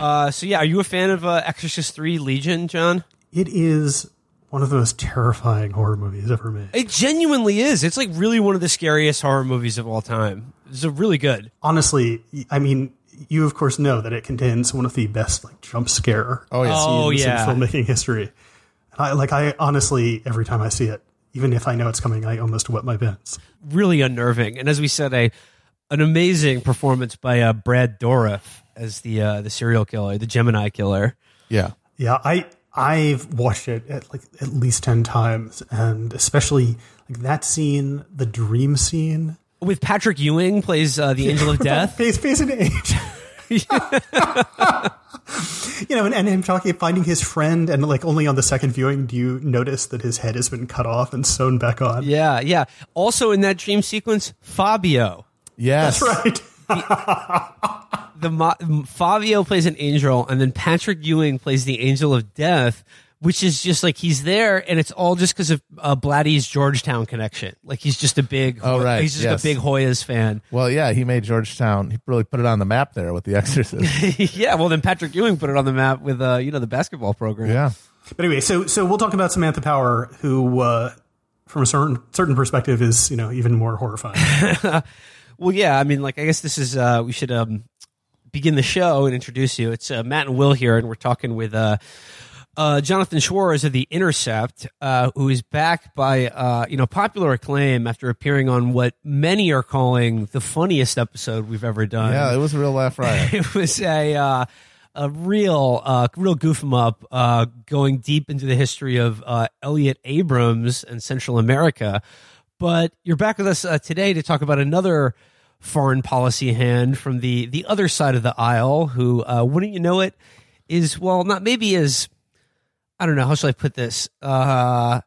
Uh, so yeah, are you a fan of uh, Exorcist Three Legion, Jon? It is one of the most terrifying horror movies ever made. It genuinely is. It's like really one of the scariest horror movies of all time. It's a really good. Honestly, I mean, you of course know that it contains one of the best like jump scare Oh, yeah. Oh, scenes yeah. in filmmaking history. And I like I honestly every time I see it, even if I know it's coming, I almost wet my pants. really unnerving. And as we said, a an amazing performance by uh, Brad Dourif as the uh, the serial killer, the Gemini killer. Yeah. Yeah, I I've watched it at like at least ten times, and especially like that scene, the dream scene. With Patrick Ewing plays uh, the Angel of Death. face face and age. you know, and, and him talking, finding his friend, and like only on the second viewing do you notice that his head has been cut off and sewn back on. Yeah, yeah. Also in that dream sequence, Fabio. Yes. That's right. The Fabio plays an angel, and then Patrick Ewing plays the Angel of Death, which is just like he's there, and it's all just because of uh, Blatty's Georgetown connection. Like he's just a big, Oh, right, he's just yes. a big Hoyas fan. Well, yeah, he made Georgetown. He really put it on the map there with The Exorcist. yeah, well then Patrick Ewing put it on the map with uh, you know the basketball program. yeah. But anyway, so so we'll talk about Samantha Power, who, uh, from a certain certain perspective, is you know even more horrifying. Well, yeah, I mean, like, I guess this is, uh, we should, um, begin the show and introduce you. It's, uh, Matt and Will here, and we're talking with, uh, uh, Jonathan Schwarz of The Intercept, uh, who is back by, uh, you know, popular acclaim after appearing on what many are calling the funniest episode we've ever done. Yeah, it was a real laugh riot. it was a uh, a real uh, real goof 'em up, uh, going deep into the history of uh, Elliott Abrams and Central America. But you're back with us uh, today to talk about another foreign policy hand from the the other side of the aisle, who uh, wouldn't you know it is well not maybe as I don't know how shall I put this. Uh,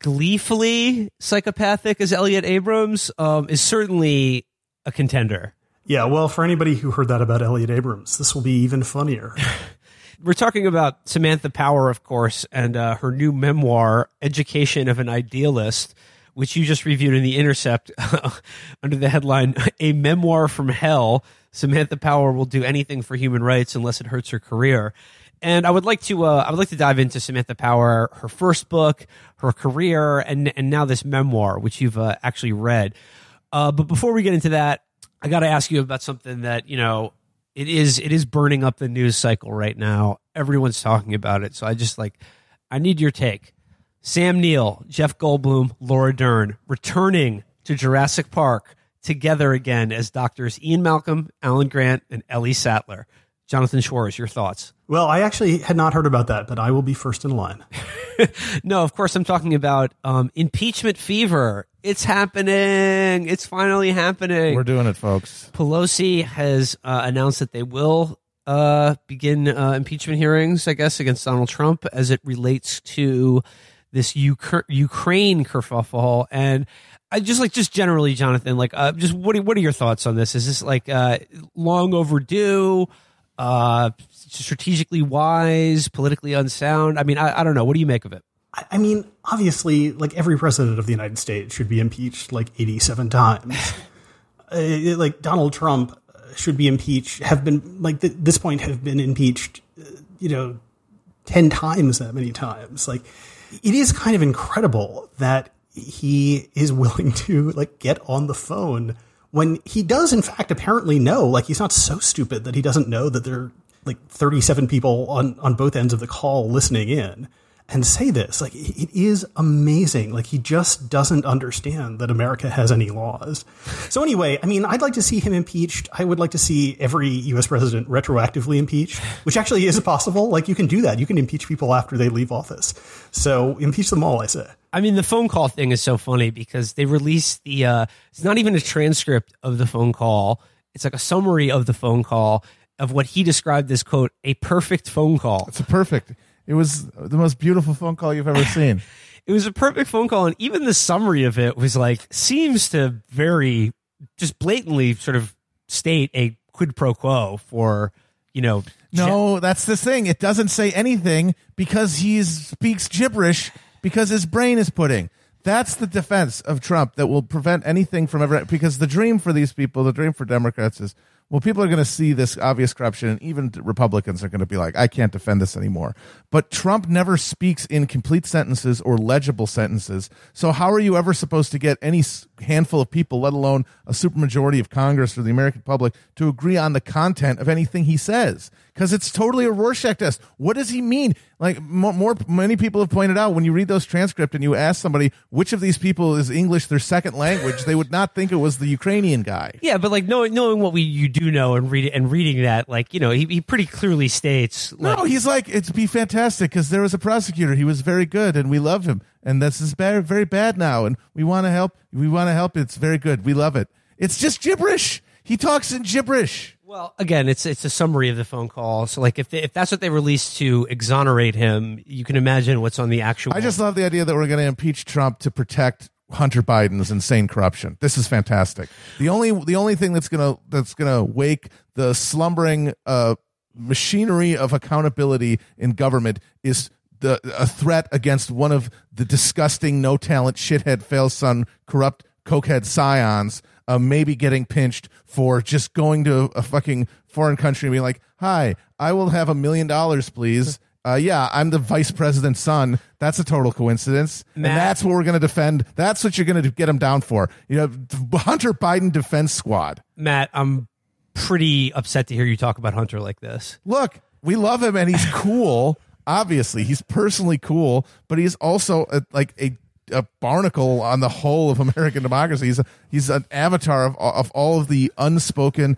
gleefully psychopathic as Elliott Abrams um, is certainly a contender. yeah, well, for anybody who heard that about Elliott Abrams, this will be even funnier. We're talking about Samantha Power, of course, and uh, her new memoir, Education of an Idealist, which you just reviewed in The Intercept under the headline, A Memoir from Hell. Samantha Power will do anything for human rights unless it hurts her career. And I would like to, uh, I would like to dive into Samantha Power, her first book, her career, and and now this memoir, which you've uh, actually read. Uh, but before we get into that, I got to ask you about something that you know it is it is burning up the news cycle right now. Everyone's talking about it, so I just like I need your take. Sam Neill, Jeff Goldblum, Laura Dern returning to Jurassic Park together again as doctors Ian Malcolm, Alan Grant, and Ellie Sattler. Jonathan Schwarz, your thoughts? well, I actually had not heard about that, but I will be first in line. No, of course I'm talking about um, impeachment fever. It's happening. It's finally happening. We're doing it, folks. Pelosi has uh, announced that they will uh, begin uh, impeachment hearings, I guess, against Donald Trump as it relates to this Uk- Ukraine kerfuffle. And I just like, just generally, Jonathan, like, uh, just what are, what are your thoughts on this? Is this like uh, long overdue, uh, strategically wise, politically unsound? I mean, I, I don't know. What do you make of it? I mean, obviously, like every president of the United States should be impeached like 87 times. uh, like Donald Trump should be impeached, have been, like, th- this point, have been impeached, uh, you know, 10 times that many times. Like, it is kind of incredible that he is willing to, like, get on the phone when he does, in fact, apparently know. Like, he's not so stupid that he doesn't know that there are, like, 37 people on, on both ends of the call listening in and say this. Like, it it is amazing. Like, he just doesn't understand that America has any laws. So, anyway, I mean, I'd like to see him impeached. I would like to see every U.S. president retroactively impeached, which actually is possible. Like, you can do that. You can impeach people after they leave office. So, impeach them all, I say. I mean, the phone call thing is so funny because they released the. Uh, it's not even a transcript of the phone call. It's like a summary of the phone call of what he described as quote a perfect phone call. It's a perfect. It was the most beautiful phone call you've ever seen. It was a perfect phone call, and even the summary of it was like seems to very just blatantly sort of state a quid pro quo for you know. No, that's the thing. It doesn't say anything because he speaks gibberish because his brain is pudding. That's the defense of Trump that will prevent anything from ever. Because the dream for these people, the dream for Democrats is well, people are going to see this obvious corruption, and even Republicans are going to be like, I can't defend this anymore. But Trump never speaks in complete sentences or legible sentences. So, how are you ever supposed to get any handful of people, let alone a supermajority of Congress or the American public, to agree on the content of anything he says? Because it's totally a Rorschach test. What does he mean? Like more, more, many people have pointed out, when you read those transcript and you ask somebody which of these people is English their second language, they would not think it was the Ukrainian guy. Yeah, but like knowing knowing what we you do know and read and reading that, like you know, he, he pretty clearly states. Like, no, he's like it'd be fantastic because there was a prosecutor. He was very good, and we loved him. And this is bad, very bad now, and we want to help. We want to help. It's very good. We love it. It's just gibberish. He talks in gibberish. Well, again, it's it's a summary of the phone call. So, like, if they, if that's what they released to exonerate him, you can imagine what's on the actual. I just love the idea that we're going to impeach Trump to protect Hunter Biden's insane corruption. This is fantastic. The only the only thing that's gonna that's gonna wake the slumbering uh, machinery of accountability in government is the a threat against one of the disgusting no talent shithead fail son corrupt cokehead scions uh, maybe getting pinched for just going to a fucking foreign country and being like, "Hi, I will have a million dollars, please." Uh, yeah, I'm the vice president's son. That's a total coincidence, Matt. and that's what we're going to defend. That's what you're going to get him down for. You know, Hunter Biden Defense Squad. Matt, I'm pretty upset to hear you talk about Hunter like this. Look, we love him, and he's cool. Obviously, he's personally cool, but he's also a, like a a barnacle on the whole of American democracy. He's a, he's an avatar of of all of the unspoken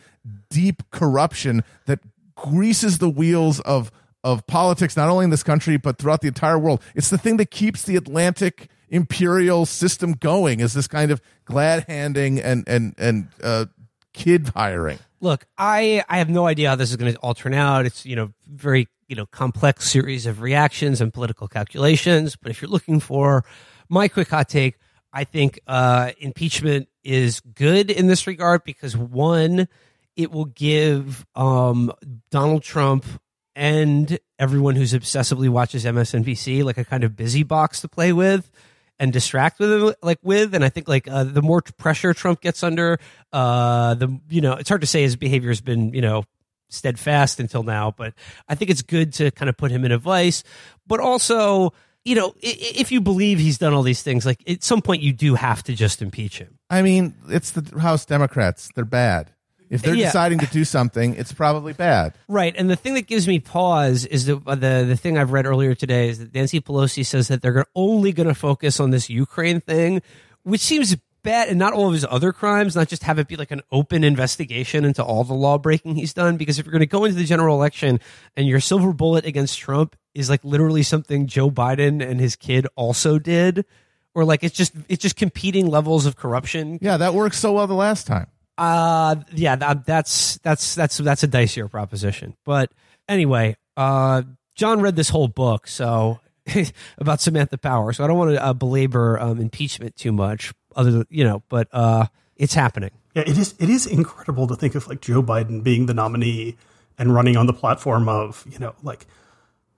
deep corruption that greases the wheels of of politics not only in this country but throughout the entire world. It's the thing that keeps the Atlantic imperial system going. Is this kind of glad handing and and and uh, kid hiring? Look, I I have no idea how this is going to all turn out. It's you know very you know complex series of reactions and political calculations. But if you're looking for my quick hot take, I think uh, impeachment is good in this regard because one, it will give um, Donald Trump and everyone who's obsessively watches MSNBC like a kind of busy box to play with and distract with like with. And I think like uh, the more pressure Trump gets under, uh, the you know it's hard to say his behavior has been you know steadfast until now, but I think it's good to kind of put him in a vice, but also you know, if you believe he's done all these things, like at some point you do have to just impeach him. I mean, it's the House Democrats. They're bad. If they're Yeah. deciding to do something, it's probably bad. Right, and the thing that gives me pause is the the the thing I've read earlier today is that Nancy Pelosi says that they're only going to focus on this Ukraine thing, which seems bad, and not all of his other crimes. Not just have it be like an open investigation into all the law breaking he's done. Because if you're going to go into the general election and your silver bullet against Trump is like literally something Joe Biden and his kid also did, or like it's just it's just competing levels of corruption. Yeah, that worked so well the last time. Uh yeah, that, that's that's that's that's a dicier proposition. But anyway, uh Jon read this whole book, so about Samantha Power. So I don't want to uh, belabor um, impeachment too much, other than you know, but uh it's happening. Yeah, it is. It is incredible to think of like Joe Biden being the nominee and running on the platform of you know like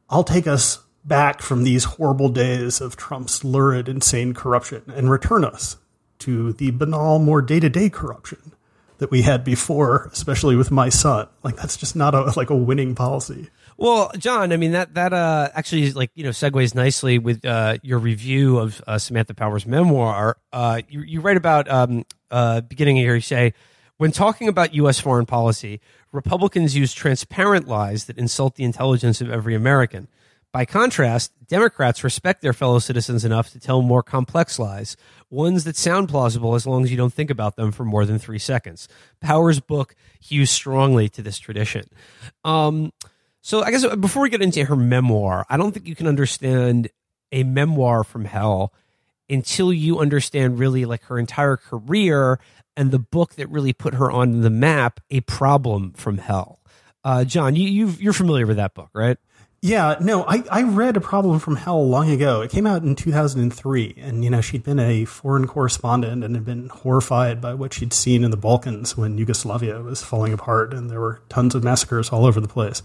I'll take us back from these horrible days of Trump's lurid, insane corruption and return us to the banal, more day to day corruption that we had before, especially with my son. Like that's just not a like a winning policy. Well, Jon, I mean that that uh actually like you know segues nicely with uh your review of uh, Samantha Power's memoir. Uh, you you write about um uh beginning here. You say when talking about U.S. foreign policy, Republicans use transparent lies that insult the intelligence of every American. By contrast, Democrats respect their fellow citizens enough to tell more complex lies, ones that sound plausible as long as you don't think about them for more than three seconds. Power's book hews strongly to this tradition. Um, so I guess before we get into her memoir, I don't think you can understand a memoir from hell until you understand really like her entire career and the book that really put her on the map, A Problem from Hell. Uh, Jon, you, you've, you're familiar with that book, right? Yeah, no, I, I read A Problem from Hell long ago. It came out in 2003. And, you know, she'd been a foreign correspondent and had been horrified by what she'd seen in the Balkans when Yugoslavia was falling apart and there were tons of massacres all over the place.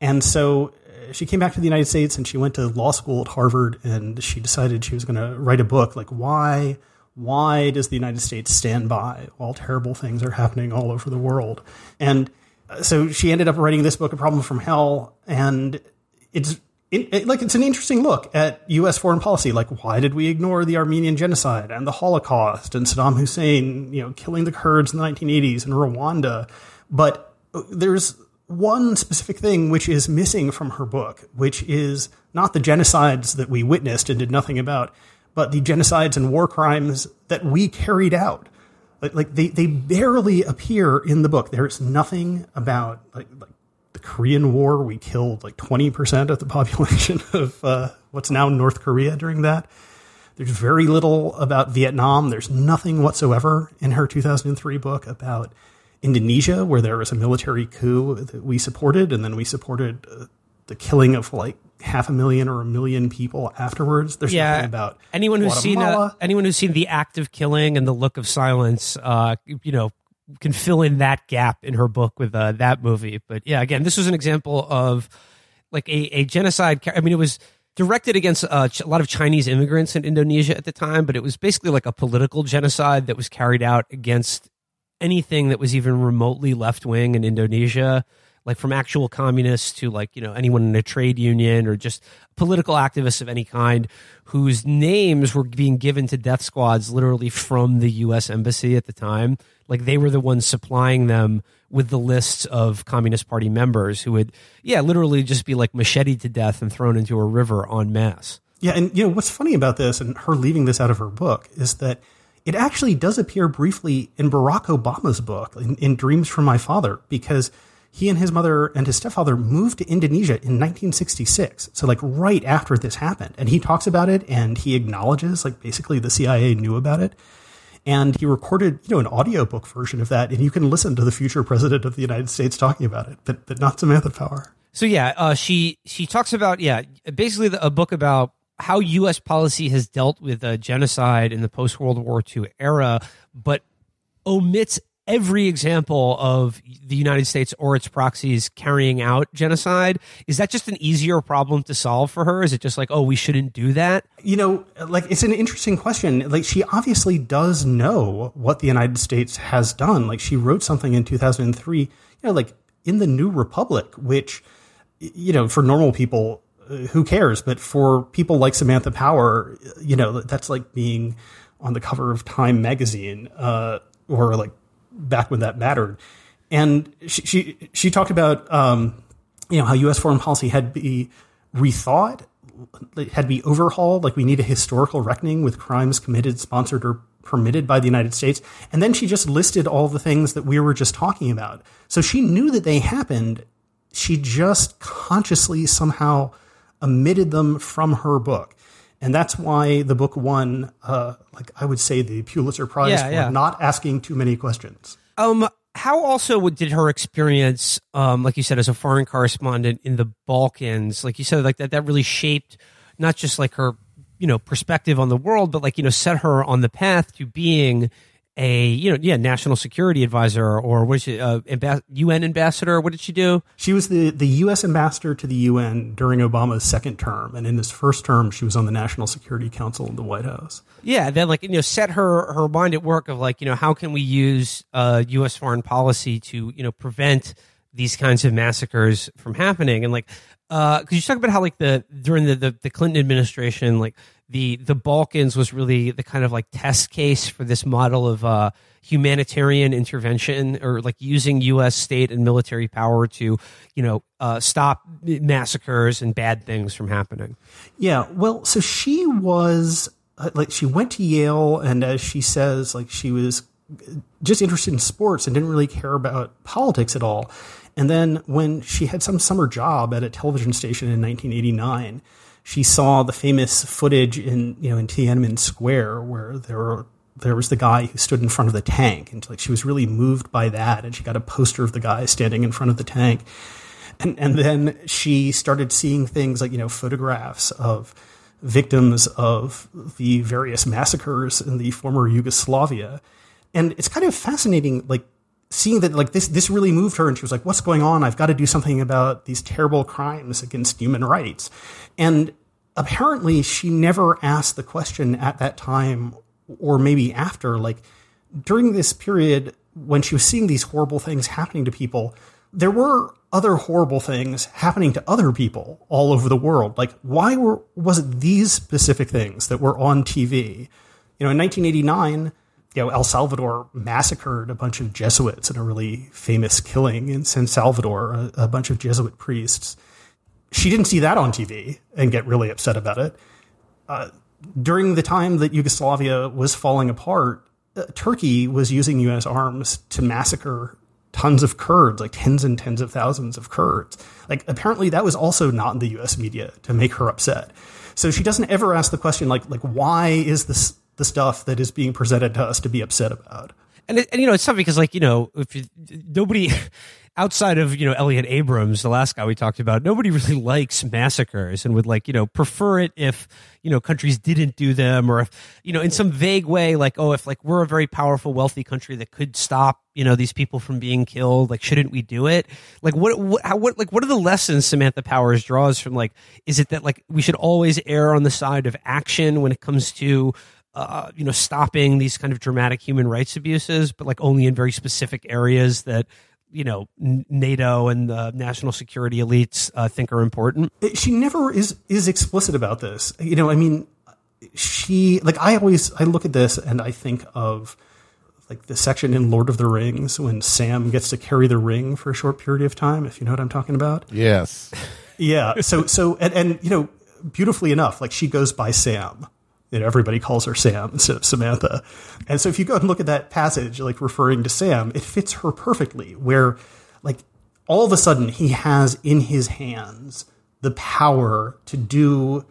And so uh, she came back to the United States and she went to law school at Harvard and she decided she was going to write a book like why Why does the United States stand by while terrible things are happening all over the world? And uh, so she ended up writing this book, A Problem from Hell, and it's it, it, like it's an interesting look at U.S. foreign policy. Like, why did we ignore the Armenian genocide and the Holocaust and Saddam Hussein, you know, killing the Kurds in the 1980s and Rwanda? But uh, there's one specific thing which is missing from her book, which is not the genocides that we witnessed and did nothing about, but the genocides and war crimes that we carried out. Like, they, they barely appear in the book. There's nothing about like, like the Korean War. We killed like 20% of the population of uh, what's now North Korea during that. There's very little about Vietnam. There's nothing whatsoever in her 2003 book about Indonesia, where there was a military coup that we supported, and then we supported uh, the killing of like half a million or a million people afterwards. There's Yeah. nothing about anyone who's seen uh, Guatemala. anyone who's seen the act of killing and the look of silence, uh, you know, can fill in that gap in her book with uh, that movie. But yeah, again, this was an example of like a, a genocide. I mean, it was directed against uh, Ch- a lot of Chinese immigrants in Indonesia at the time, but it was basically like a political genocide that was carried out against anything that was even remotely left wing in Indonesia, like from actual communists to like, you know, anyone in a trade union or just political activists of any kind whose names were being given to death squads literally from the US embassy at the time. Like they were the ones supplying them with the lists of Communist Party members who would, yeah, literally just be like macheted to death and thrown into a river en masse. Yeah, and you know what's funny about this and her leaving this out of her book is that it actually does appear briefly in Barack Obama's book in, in Dreams from My Father because he and his mother and his stepfather moved to Indonesia in 1966. So like right after this happened, and he talks about it and he acknowledges like basically the CIA knew about it. And he recorded, you know, an audiobook version of that, and you can listen to the future president of the United States talking about it, but but not Samantha Power. So yeah, uh, she she talks about yeah, basically the, a book about how U.S. policy has dealt with genocide in the post World War II era, but omits every example of the United States or its proxies carrying out genocide. Is that just an easier problem to solve for her? Is it just like, oh, we shouldn't do that? you know, like it's an interesting question. Like she obviously does know what the United States has done. Like she wrote something in 2003, you know, like in the New Republic, which, you know, for normal people, who cares? But for people like Samantha Power, you know, that's like being on the cover of Time magazine, uh, or like back when that mattered. And she she, she talked about um, you know how U.S. foreign policy had to be rethought, had to be overhauled. Like we need a historical reckoning with crimes committed, sponsored, or permitted by the United States. And then she just listed all the things that we were just talking about. So she knew that they happened. She just consciously somehow omitted them from her book. And that's why the book won, uh, like I would say, the Pulitzer Prize Yeah, for yeah. not asking too many questions. Um, how also did her experience, um, like you said, as a foreign correspondent in the Balkans, like you said, like that, that really shaped not just like her, you know, perspective on the world, but like you know, set her on the path to being a, you know, yeah, national security advisor or was she, uh, amba- UN ambassador? What did she do? She was the, the U.S. ambassador to the UN during Obama's second term. And in his first term, she was on the National Security Council in the White House. Yeah, then like you know, set her her mind at work of like you know, how can we use uh, U.S. foreign policy to you know prevent these kinds of massacres from happening? And like, uh, could you talk about how like the during the, the the Clinton administration, like the the Balkans was really the kind of like test case for this model of uh, humanitarian intervention or like using U.S. state and military power to you know uh, stop massacres and bad things from happening. Yeah, well, so she was uh, like she went to Yale, and as she says, like she was just interested in sports and didn't really care about politics at all. And then when she had some summer job at a television station in 1989, she saw the famous footage in you know in Tiananmen Square where there were there was the guy who stood in front of the tank, and like she was really moved by that, and she got a poster of the guy standing in front of the tank. And and then she started seeing things like you know photographs of victims of the various massacres in the former Yugoslavia, and it's kind of fascinating, like seeing that like this this really moved her, and she was like, "What's going on? I've got to do something about these terrible crimes against human rights," and apparently she never asked the question at that time or maybe after, like during this period when she was seeing these horrible things happening to people, there were other horrible things happening to other people all over the world. Like, why were was it these specific things that were on TV? You know, in 1989, you know, El Salvador massacred a bunch of Jesuits in a really famous killing in San Salvador, a, a bunch of Jesuit priests. She didn't see that on TV and get really upset about it. Uh, during the time that Yugoslavia was falling apart, uh, Turkey was using U.S. arms to massacre tons of Kurds, like tens and tens of thousands of Kurds. Like apparently that was also not in the U.S. media to make her upset. So she doesn't ever ask the question like like why is this the stuff that is being presented to us to be upset about? And, it, and you know it's tough because like you know if you, nobody outside of you know Elliott Abrams, the last guy we talked about, nobody really likes massacres and would like you know prefer it if you know countries didn't do them or if you know in some vague way like oh if like we're a very powerful wealthy country that could stop you know these people from being killed like shouldn't we do it like what what how, what like what are the lessons Samantha Powers draws from like is it that like we should always err on the side of action when it comes to uh, you know, stopping these kind of dramatic human rights abuses, but like only in very specific areas that you know NATO and the national security elites uh, think are important. She never is is explicit about this. You know, I mean, she like I always I look at this and I think of like the section in Lord of the Rings when Sam gets to carry the ring for a short period of time. If you know what I'm talking about. Yes. Yeah. So so and, and you know beautifully enough, like she goes by Sam know, everybody calls her Sam instead of Samantha. And so if you go and look at that passage, like referring to Sam, it fits her perfectly, where like all of a sudden he has in his hands the power to do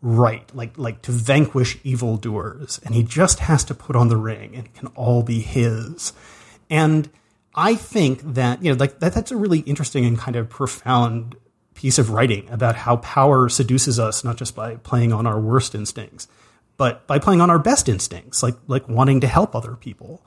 right, like like to vanquish evildoers, and he just has to put on the ring, and it can all be his. And I think that you know, like that, that's a really interesting and kind of profound piece of writing about how power seduces us, not just by playing on our worst instincts, but by playing on our best instincts, like like wanting to help other people.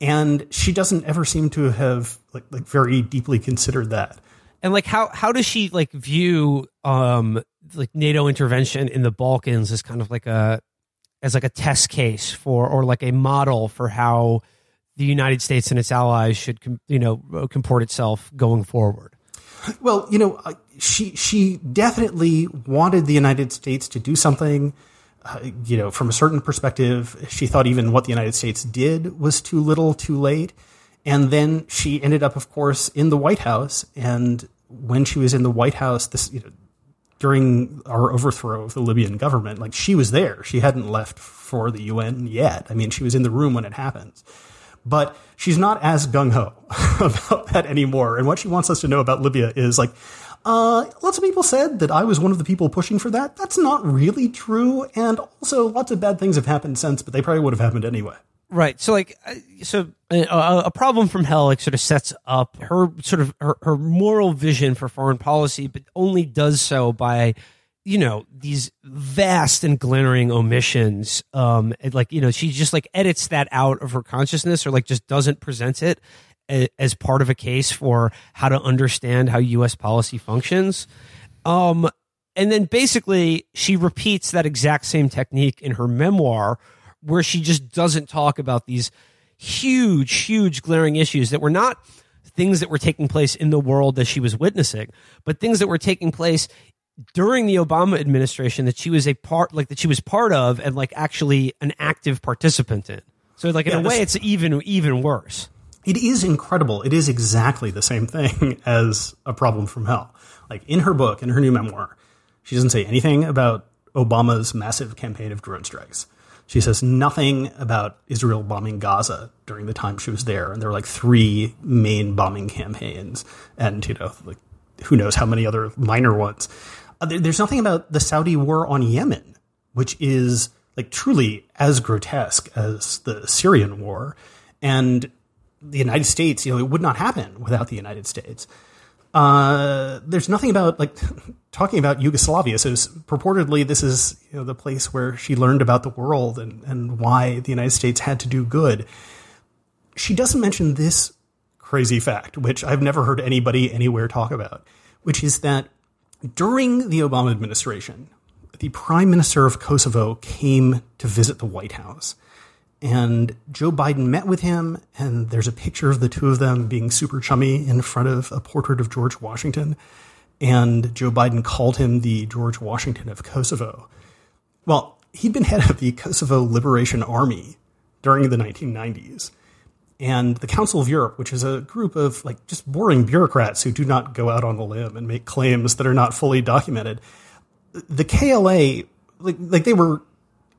And she doesn't ever seem to have like like very deeply considered that. And like how how does she like view um like NATO intervention in the Balkans as kind of like a as like a test case for or like a model for how the United States and its allies should you know comport itself going forward? Well, you know, she she definitely wanted the United States to do something you know, from a certain perspective, she thought even what the United States did was too little, too late. And then she ended up, of course, in the White House. And when she was in the White House, this, you know, during our overthrow of the Libyan government, like she was there. She hadn't left for the UN yet. I mean, she was in the room when it happens. But she's not as gung ho about that anymore. And what she wants us to know about Libya is like, uh, lots of people said that I was one of the people pushing for that. That's not really true. And also, lots of bad things have happened since, but they probably would have happened anyway. Right. So, like, so uh, a problem from hell, like, sort of sets up her sort of her, her moral vision for foreign policy, but only does so by, you know, these vast and glaring omissions. Um, like, you know, she just like edits that out of her consciousness or like just doesn't present it as part of a case for how to understand how U.S. policy functions. Um, and then basically, she repeats that exact same technique in her memoir, where she just doesn't talk about these huge, huge glaring issues that were not things that were taking place in the world that she was witnessing, but things that were taking place during the Obama administration that she was a part, like that she was part of, and like actually an active participant in. So, like in yeah, a way, it's even even worse it is incredible. It is exactly the same thing as A Problem from Hell. Like in her book, in her new memoir, she doesn't say anything about Obama's massive campaign of drone strikes. She says nothing about Israel bombing Gaza during the time she was there. And there were like three main bombing campaigns and, you know, like who knows how many other minor ones. Uh, there's nothing about the Saudi war on Yemen, which is like truly as grotesque as the Syrian war. And the United States, you know, it would not happen without the United States. Uh, there's nothing about like talking about Yugoslavia. So purportedly, this is you know the place where she learned about the world and and why the United States had to do good. She doesn't mention this crazy fact, which I've never heard anybody anywhere talk about, which is that during the Obama administration, the prime minister of Kosovo came to visit the White House and Joe Biden met with him, and there's a picture of the two of them being super chummy in front of a portrait of George Washington. And Joe Biden called him the George Washington of Kosovo. Well, he'd been head of the Kosovo Liberation Army during the 1990s. And the Council of Europe, which is a group of like just boring bureaucrats who do not go out on a limb and make claims that are not fully documented, the KLA, like, like they were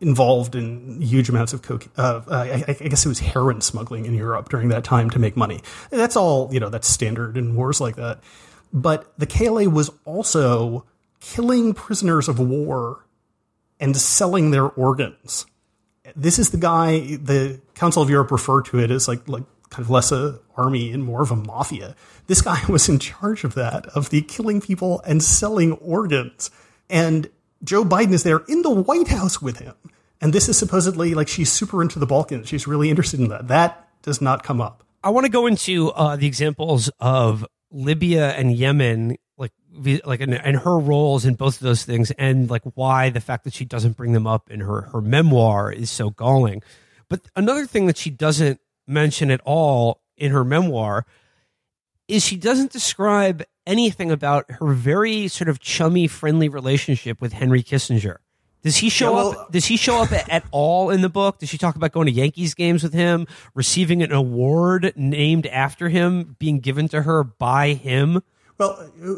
involved in huge amounts of coke. Uh, I, I, guess it was heroin smuggling in Europe during that time to make money. That's all, you know, that's standard in wars like that. But the KLA was also killing prisoners of war and selling their organs. This is the guy the Council of Europe referred to it as like like kind of less a army and more of a mafia. This guy was in charge of that, of the killing people and selling organs. And Joe Biden is there in the White House with him. And this is supposedly like she's super into the Balkans. She's really interested in that. That does not come up. I want to go into uh, the examples of Libya and Yemen, like like and, and her roles in both of those things, and like why the fact that she doesn't bring them up in her her memoir is so galling. But another thing that she doesn't mention at all in her memoir is she doesn't describe anything about her very sort of chummy, friendly relationship with Henry Kissinger. Does he show yeah, well, up? Does he show up at, all in the book? Does she talk about going to Yankees games with him, receiving an award named after him, being given to her by him? Well,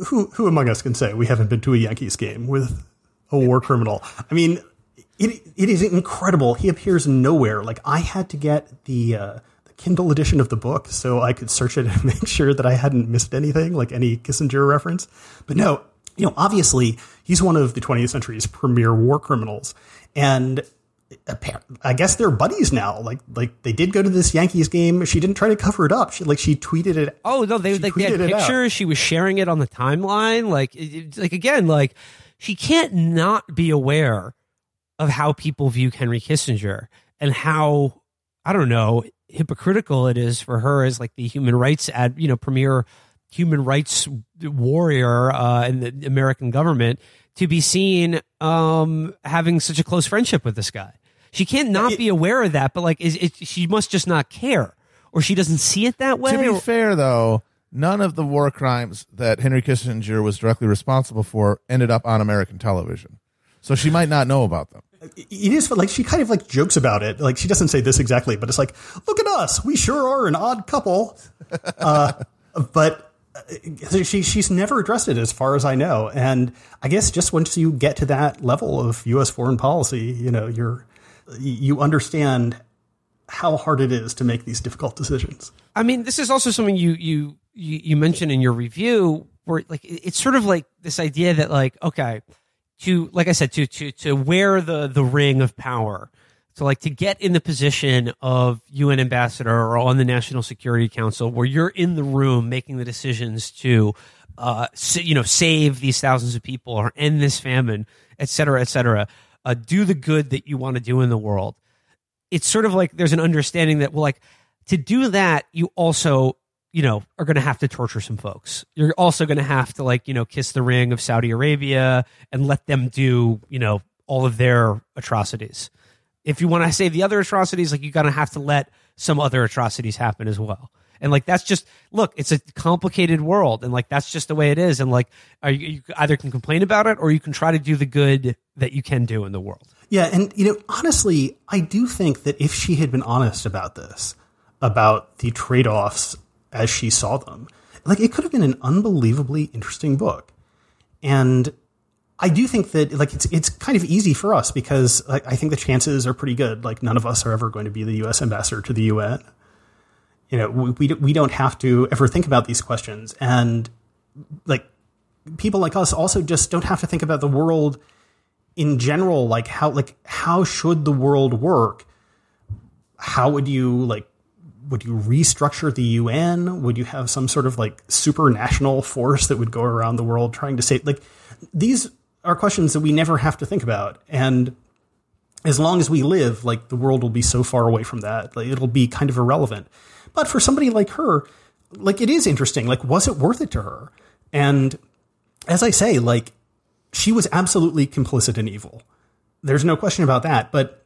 who who among us can say we haven't been to a Yankees game with a war criminal? I mean, it it is incredible. He appears nowhere. Like I had to get the uh, Kindle edition of the book so I could search it and make sure that I hadn't missed anything, like any Kissinger reference. But no, you know, obviously he's one of the 20th century's premier war criminals, and I guess they're buddies now. Like, like they did go to this Yankees game. She didn't try to cover it up. She like she tweeted it. Oh no, they like they had pictures. She was sharing it on the timeline. Like, like again, like she can't not be aware of how people view Henry Kissinger and how I don't know hypocritical it is for her as like the human rights ad, you know, premier human rights warrior uh, in the American government to be seen um, having such a close friendship with this guy. She can't not be aware of that, but like, is it, she must just not care, or she doesn't see it that way. To be or, fair, though, none of the war crimes that Henry Kissinger was directly responsible for ended up on American television, so she might not know about them it is like she kind of like jokes about it. Like she doesn't say this exactly, but it's like, look at us, we sure are an odd couple. Uh, but uh, she she's never addressed it as far as I know. And I guess just once you get to that level of U.S. foreign policy, you know, you're you understand how hard it is to make these difficult decisions. I mean, this is also something you you you, you mentioned in your review, where like it's sort of like this idea that like okay to like I said to to to wear the the ring of power. So like to get in the position of UN ambassador or on the National Security Council where you're in the room making the decisions to uh you know save these thousands of people or end this famine, et cetera, et cetera. Uh, do the good that you want to do in the world. It's sort of like there's an understanding that well like to do that you also you know, are going to have to torture some folks. You're also going to have to like, you know, kiss the ring of Saudi Arabia and let them do, you know, all of their atrocities. If you want to save the other atrocities, like you're going to have to let some other atrocities happen as well. And like that's just look, it's a complicated world, and like that's just the way it is. And like, you, you either can complain about it or you can try to do the good that you can do in the world. Yeah, and you know, honestly, I do think that if she had been honest about this, about the trade offs as she saw them. Like it could have been an unbelievably interesting book. And I do think that like it's it's kind of easy for us because like, I think the chances are pretty good. Like none of us are ever going to be the U.S. ambassador to the UN. You know, we we, we don't have to ever think about these questions, and like people like us also just don't have to think about the world in general. Like how like how should the world work? How would you like would you restructure the UN? Would you have some sort of like supranational force that would go around the world trying to save? Like these are questions that we never have to think about, and as long as we live, like the world will be so far away from that, like it'll be kind of irrelevant. But for somebody like her, like it is interesting. Like, was it worth it to her? And as I say, like she was absolutely complicit in evil. There's no question about that. But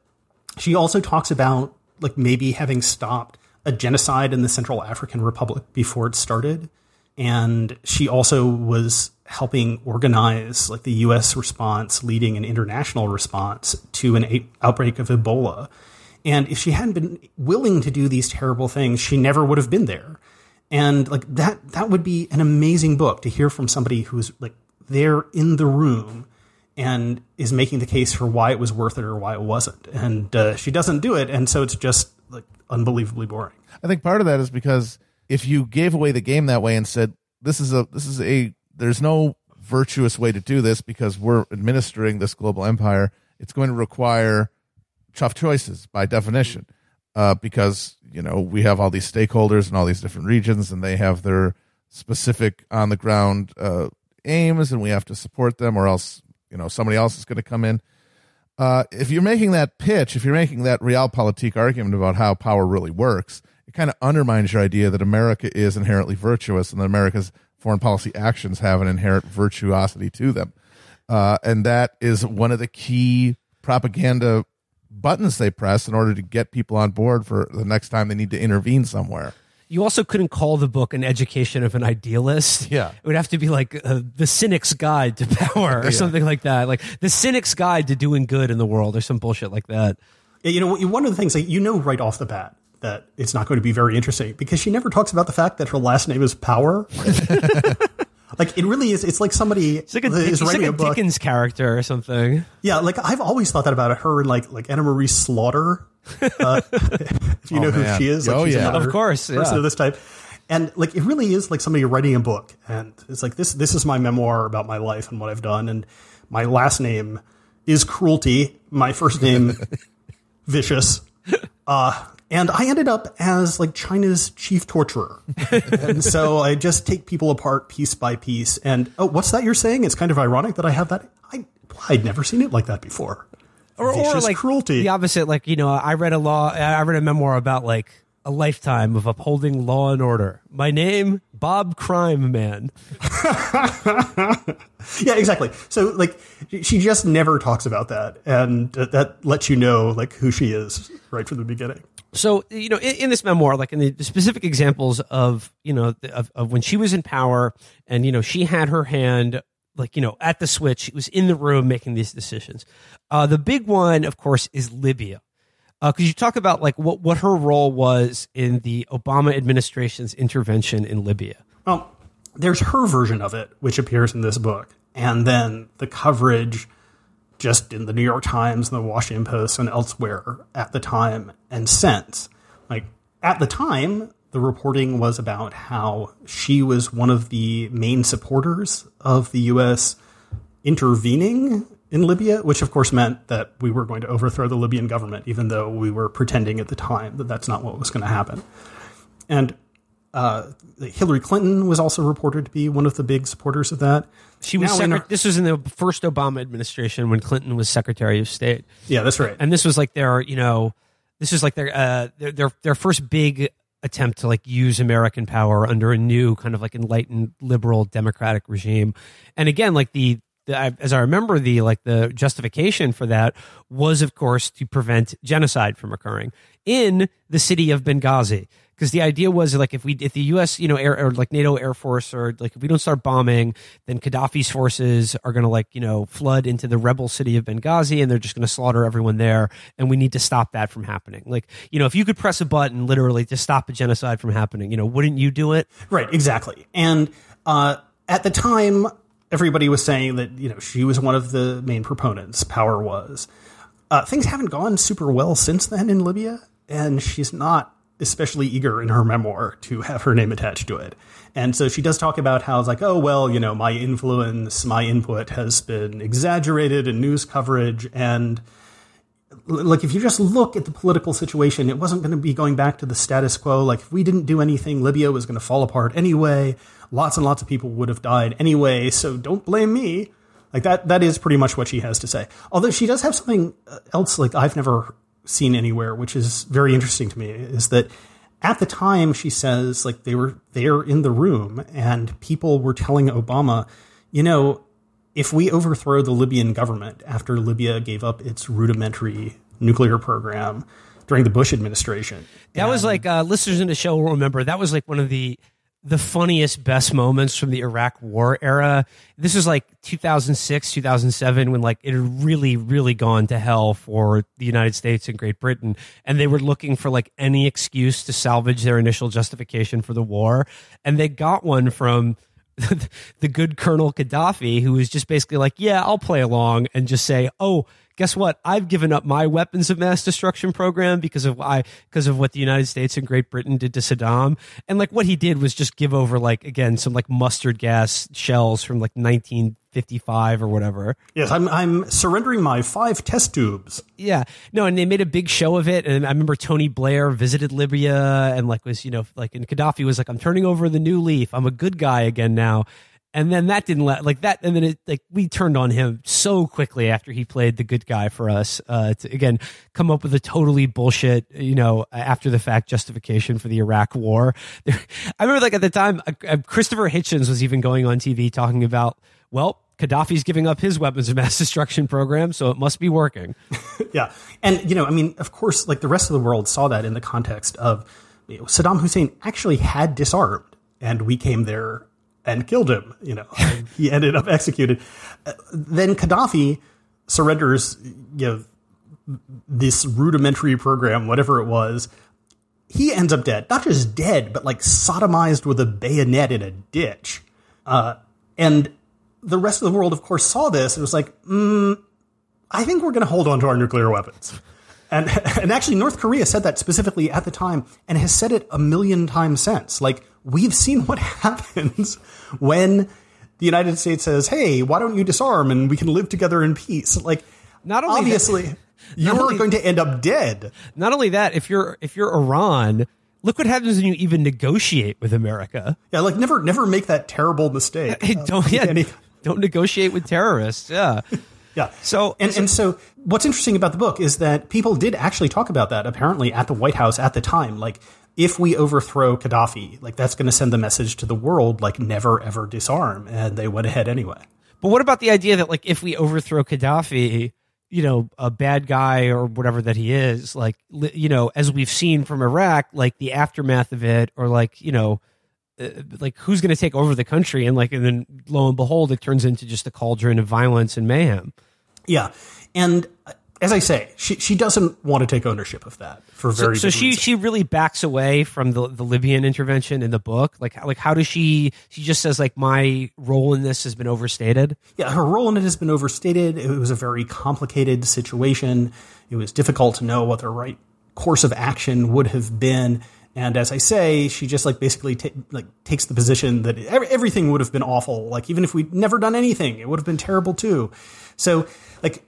she also talks about like maybe having stopped a genocide in the Central African Republic before it started. And she also was helping organize like the U.S. response, leading an international response to an outbreak of Ebola. And if she hadn't been willing to do these terrible things, she never would have been there. And like that, that would be an amazing book to hear from somebody who's like there in the room and is making the case for why it was worth it or why it wasn't. And uh, she doesn't do it, and so it's just like unbelievably boring. I think part of that is because if you gave away the game that way and said this is a this is a there's no virtuous way to do this because we're administering this global empire, it's going to require tough choices by definition. Uh, because you know we have all these stakeholders in all these different regions, and they have their specific on the ground uh, aims, and we have to support them, or else you know somebody else is going to come in. Uh, if you're making that pitch, if you're making that realpolitik argument about how power really works, it kind of undermines your idea that America is inherently virtuous and that America's foreign policy actions have an inherent virtuosity to them. Uh, and that is one of the key propaganda buttons they press in order to get people on board for the next time they need to intervene somewhere. You also couldn't call the book an education of an idealist. Yeah. It would have to be like uh, the cynic's guide to power or something like that. Like the cynic's guide to doing good in the world or some bullshit like that. Yeah, You know, one of the things that you know right off the bat that it's not going to be very interesting because she never talks about the fact that her last name is Power. like it really is. It's like somebody It's like a, is it's like writing a a book. Dickens character or something. Yeah, like I've always thought that about her and like like Anne-Marie Slaughter. Uh, if you Oh, know who she is, like Oh, she's yeah. Of course, person yeah. of this type. And like it really is like somebody writing a book, and it's like this. This is my memoir about my life and what I've done. And my last name is Cruelty. My first name Vicious. Uh, and I ended up as like China's chief torturer. and so I just take people apart piece by piece. And oh, what's that you're saying? It's kind of ironic that I have that. I I'd never seen it like that before. Or, or like cruelty. The opposite. Like, you know, I read a law, I read a memoir about like a lifetime of upholding law and order. My name, Bob Crime Man. Yeah, exactly. So like she just never talks about that, and that lets you know like who she is right from the beginning. So you know in, in this memoir like in the specific examples of you know of, of when she was in power and you know she had her hand like you know at the switch she was in the room making these decisions. Uh, the big one of course is libya. Because you talk about like what, what her role was in the obama administration's intervention in libya. Well, there's her version of it, which appears in this book, and then the coverage just in the New York Times and the Washington Post and elsewhere at the time and since. Like at the time, the reporting was about how she was one of the main supporters of the U.S. intervening in Libya, which of course meant that we were going to overthrow the Libyan government, even though we were pretending at the time that that's not what was going to happen. And uh, Hillary Clinton was also reported to be one of the big supporters of that. she was secret- her- this was in the first obama administration when clinton was secretary of state yeah, that's right. and this was like their you know this was like their uh their their, their first big attempt to like use american power under a new kind of like enlightened liberal democratic regime and again like the, as i remember the like the justification for that was of course to prevent genocide from occurring in the city of benghazi because the idea was like if we if the U.S. you know air or like NATO Air Force or like if we don't start bombing, then Gaddafi's forces are going to like you know flood into the rebel city of Benghazi and they're just going to slaughter everyone there, and we need to stop that from happening. Like you know if you could press a button literally to stop a genocide from happening, you know wouldn't you do it? Right, exactly. And uh, at the time, everybody was saying that you know she was one of the main proponents. Power was. Uh, things haven't gone super well since then in Libya, and she's not especially eager in her memoir to have her name attached to it. And so she does talk about how it's like, oh well, you know, my influence, my input has been exaggerated in news coverage, and like if you just look at the political situation, it wasn't going to be going back to the status quo. Like if we didn't do anything, Libya was going to fall apart anyway. Lots and lots of people would have died anyway. So don't blame me. Like that. That is pretty much what she has to say. Although she does have something uh, else, like I've never seen anywhere, which is very interesting to me, is that at the time she says like they were there in the room and people were telling Obama, you know, if we overthrow the Libyan government after Libya gave up its rudimentary nuclear program, during the Bush administration. That was like uh, listeners in the show will remember. That was like one of the the funniest, best moments from the Iraq War era. This was like 2006, 2007, when like it had really, really gone to hell for the United States and Great Britain, and they were looking for like any excuse to salvage their initial justification for the war, and they got one from. the good Colonel Gaddafi, who was just basically like, "Yeah, I'll play along," and just say, "Oh, guess what? I've given up my weapons of mass destruction program because of I because of what the United States and Great Britain did to Saddam." And like what he did was just give over like again some like mustard gas shells from like 1955 or whatever. yes, I'm I'm surrendering my five test tubes. Yeah, no, and they made a big show of it. And I remember Tony Blair visited Libya and like was you know like and Gaddafi was like, "I'm turning over the new leaf. I'm a good guy again now." And then that didn't let like that, and then it like we turned on him so quickly after he played the good guy for us. Uh, to again come up with a totally bullshit, you know, after the fact justification for the Iraq War. I remember like at the time, uh, uh, Christopher Hitchens was even going on TV talking about, well, Gaddafi's giving up his weapons of mass destruction program, so it must be working. Yeah, and you know, I mean, of course, like the rest of the world saw that in the context of you know, Saddam Hussein actually had disarmed, and we came there and killed him. You know, he ended up executed. Then Gaddafi surrenders. You know, this rudimentary program, whatever it was. He ends up dead, not just dead, but like sodomized with a bayonet in a ditch. Uh, and the rest of the world, of course, saw this and was like, mm, I think we're going to hold on to our nuclear weapons. And, and actually, North Korea said that specifically at the time and has said it a million times since. Like, we've seen what happens when the United States says, hey, why don't you disarm and we can live together in peace? Like, Not only that- obviously, you're only- going to end up dead. Not only that, if you're if you're Iran, look what happens when you even negotiate with America. Yeah, like, never, never make that terrible mistake. Hey, Uh, don't yeah, any- don't negotiate with terrorists. Yeah. Yeah. So- and and so what's interesting about the book is that people did actually talk about that apparently at the White House at the time. Like if we overthrow Gaddafi, like that's going to send the message to the world like never ever disarm, and they went ahead anyway. But what about the idea that like if we overthrow Gaddafi, you know, a bad guy or whatever that he is, like you know, as we've seen from Iraq, like the aftermath of it, or like you know, uh, like who's going to take over the country, and like and then lo and behold, it turns into just a cauldron of violence and mayhem. Yeah, and uh, as I say, she she doesn't want to take ownership of that for So, very so good she reason. she really backs away from the the Libyan intervention in the book. Like how- like how does she? She just says like my role in this has been overstated. Yeah, her role in it has been overstated. It was a very complicated situation. It was difficult to know what the right course of action would have been. And as I say, she just like basically ta- like takes the position that ev- everything would have been awful. Like even if we'd never done anything, it would have been terrible too. So like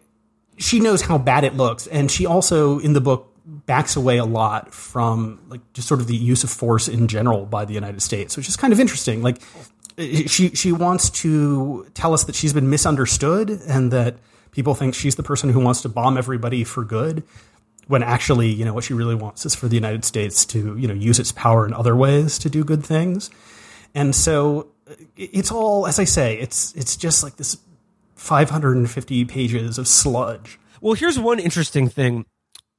she knows how bad it looks, and she also in the book backs away a lot from like just sort of the use of force in general by the United States, which is kind of interesting. Like she she wants to tell us that she's been misunderstood and that people think she's the person who wants to bomb everybody for good when actually you know what she really wants is for the United States to you know use its power in other ways to do good things and so it's all as I say it's it's just like this 550 pages of sludge Well, here's one interesting thing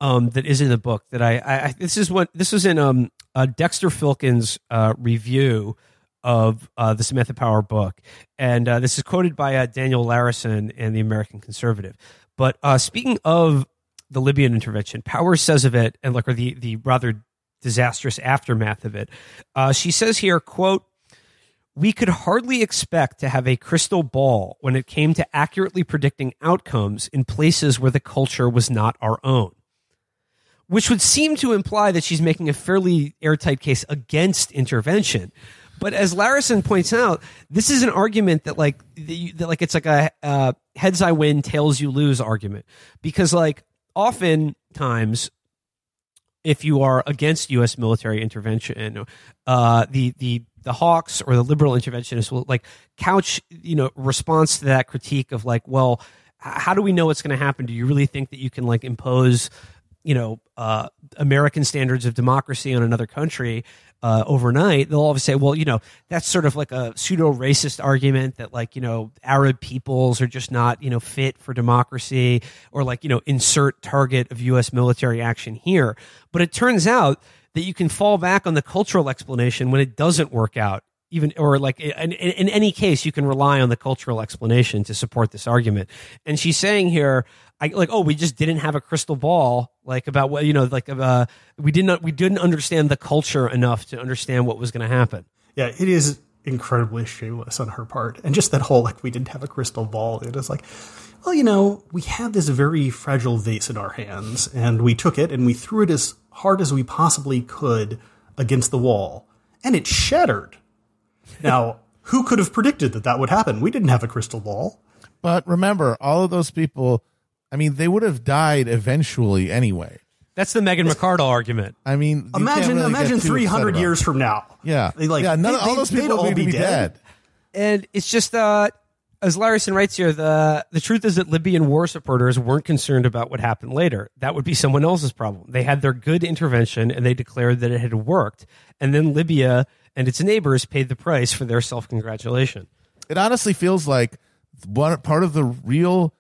um, that is in the book that I, I, this is what this was in um, uh, Dexter Filkins' uh, review of uh, the Samantha Power book, and uh, this is quoted by uh, Daniel Larison in the American Conservative. But uh, speaking of the Libyan intervention, Power says of it, and like or the the rather disastrous aftermath of it, she says here, quote we could hardly expect to have a crystal ball when it came to accurately predicting outcomes in places where the culture was not our own. Which would seem to imply that she's making a fairly airtight case against intervention. But as Larison points out, this is an argument that like that like it's like a uh, heads I win, tails you lose argument because like oftentimes if you are against U.S. military intervention, uh, the the the hawks or the liberal interventionists will like couch you know response to that critique of like, well, how do we know what's going to happen? Do you really think that you can like impose you know uh, American standards of democracy on another country? uh, overnight, they'll always say, well, you know, that's sort of like a pseudo racist argument that like, you know, Arab peoples are just not, you know, fit for democracy or like, you know, insert target of U.S. military action here. But it turns out that you can fall back on the cultural explanation when it doesn't work out. Even or like in, in, any case you can rely on the cultural explanation to support this argument. And she's saying here I, like oh we just didn't have a crystal ball like about what you know like uh, we did not we didn't understand the culture enough to understand what was going to happen. Yeah it is incredibly shameless on her part. And just that whole like we didn't have a crystal ball it is like well you know we have this very fragile vase in our hands and we took it and we threw it as hard as we possibly could against the wall and it shattered now, who could have predicted that that would happen? We didn't have a crystal ball. But remember, all of those people, I mean, they would have died eventually anyway. That's the Megan McArdle argument. I mean, imagine really imagine 300 years from now. Yeah. They, like, yeah, none, they, all those people would be, be dead. dead. And it's just, uh, as Larison writes here, the the truth is that Libyan war supporters weren't concerned about what happened later. That would be someone else's problem. They had their good intervention and they declared that it had worked. And then Libya and its neighbors paid the price for their self congratulation. It honestly feels like one part of the real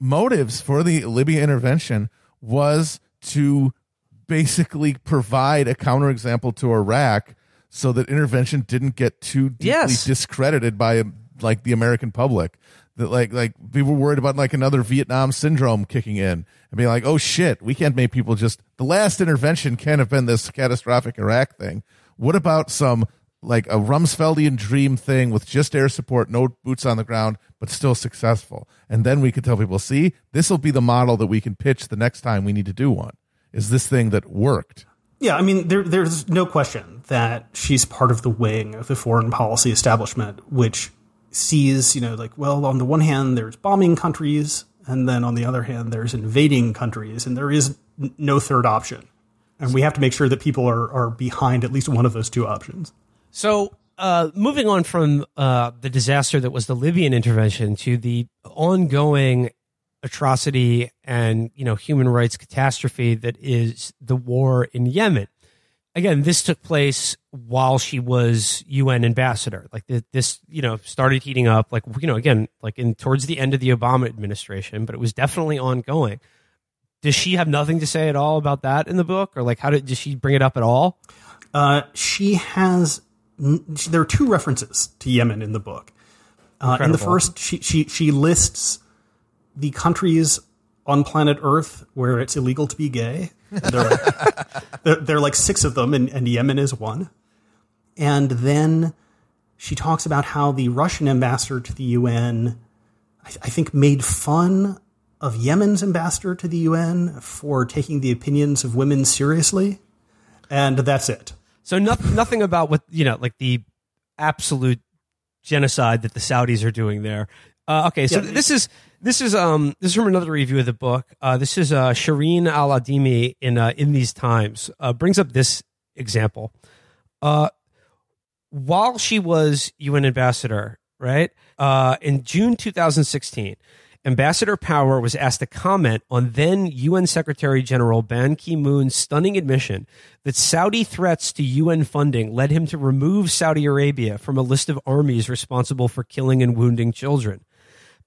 motives for the Libya intervention was to basically provide a counterexample to Iraq so that intervention didn't get too deeply yes. discredited by like the American public. That like like people were worried about like another Vietnam syndrome kicking in and being like, oh shit, we can't make people just the last intervention can't have been this catastrophic Iraq thing. What about some like a Rumsfeldian dream thing with just air support, no boots on the ground, but still successful? And then we could tell people, see, this will be the model that we can pitch the next time we need to do one. Is this thing that worked? Yeah, I mean, there, there's no question that she's part of the wing of the foreign policy establishment, which sees, you know, like, well, on the one hand, there's bombing countries, and then on the other hand, there's invading countries, and there is n- no third option and we have to make sure that people are are behind at least one of those two options. So, uh, moving on from uh, the disaster that was the Libyan intervention to the ongoing atrocity and you know human rights catastrophe that is the war in Yemen. Again, this took place while she was UN ambassador. Like this, you know, started heating up. Like you know, again, like in towards the end of the Obama administration, but it was definitely ongoing does she have nothing to say at all about that in the book, or like how did does she bring it up at all? Uh, she has. There are two references to Yemen in the book. Uh, in the first, she, she she lists the countries on planet Earth where it's illegal to be gay. There are, there, are like six of them, and, and Yemen is one. And then she talks about how the Russian ambassador to the UN, I, I think, made fun of Yemen's ambassador to the UN for taking the opinions of women seriously, and that's it. So no, nothing about what you know, like the absolute genocide that the Saudis are doing there. Uh, okay, so yeah. this is this is um this is from another review of the book. Uh, this is uh, Shireen Al Adeimi in uh, in these times uh, brings up this example. Uh, while she was UN ambassador, right uh, in June 2016, Ambassador Power was asked to comment on then UN Secretary General Ban Ki moon's stunning admission that Saudi threats to UN funding led him to remove Saudi Arabia from a list of armies responsible for killing and wounding children.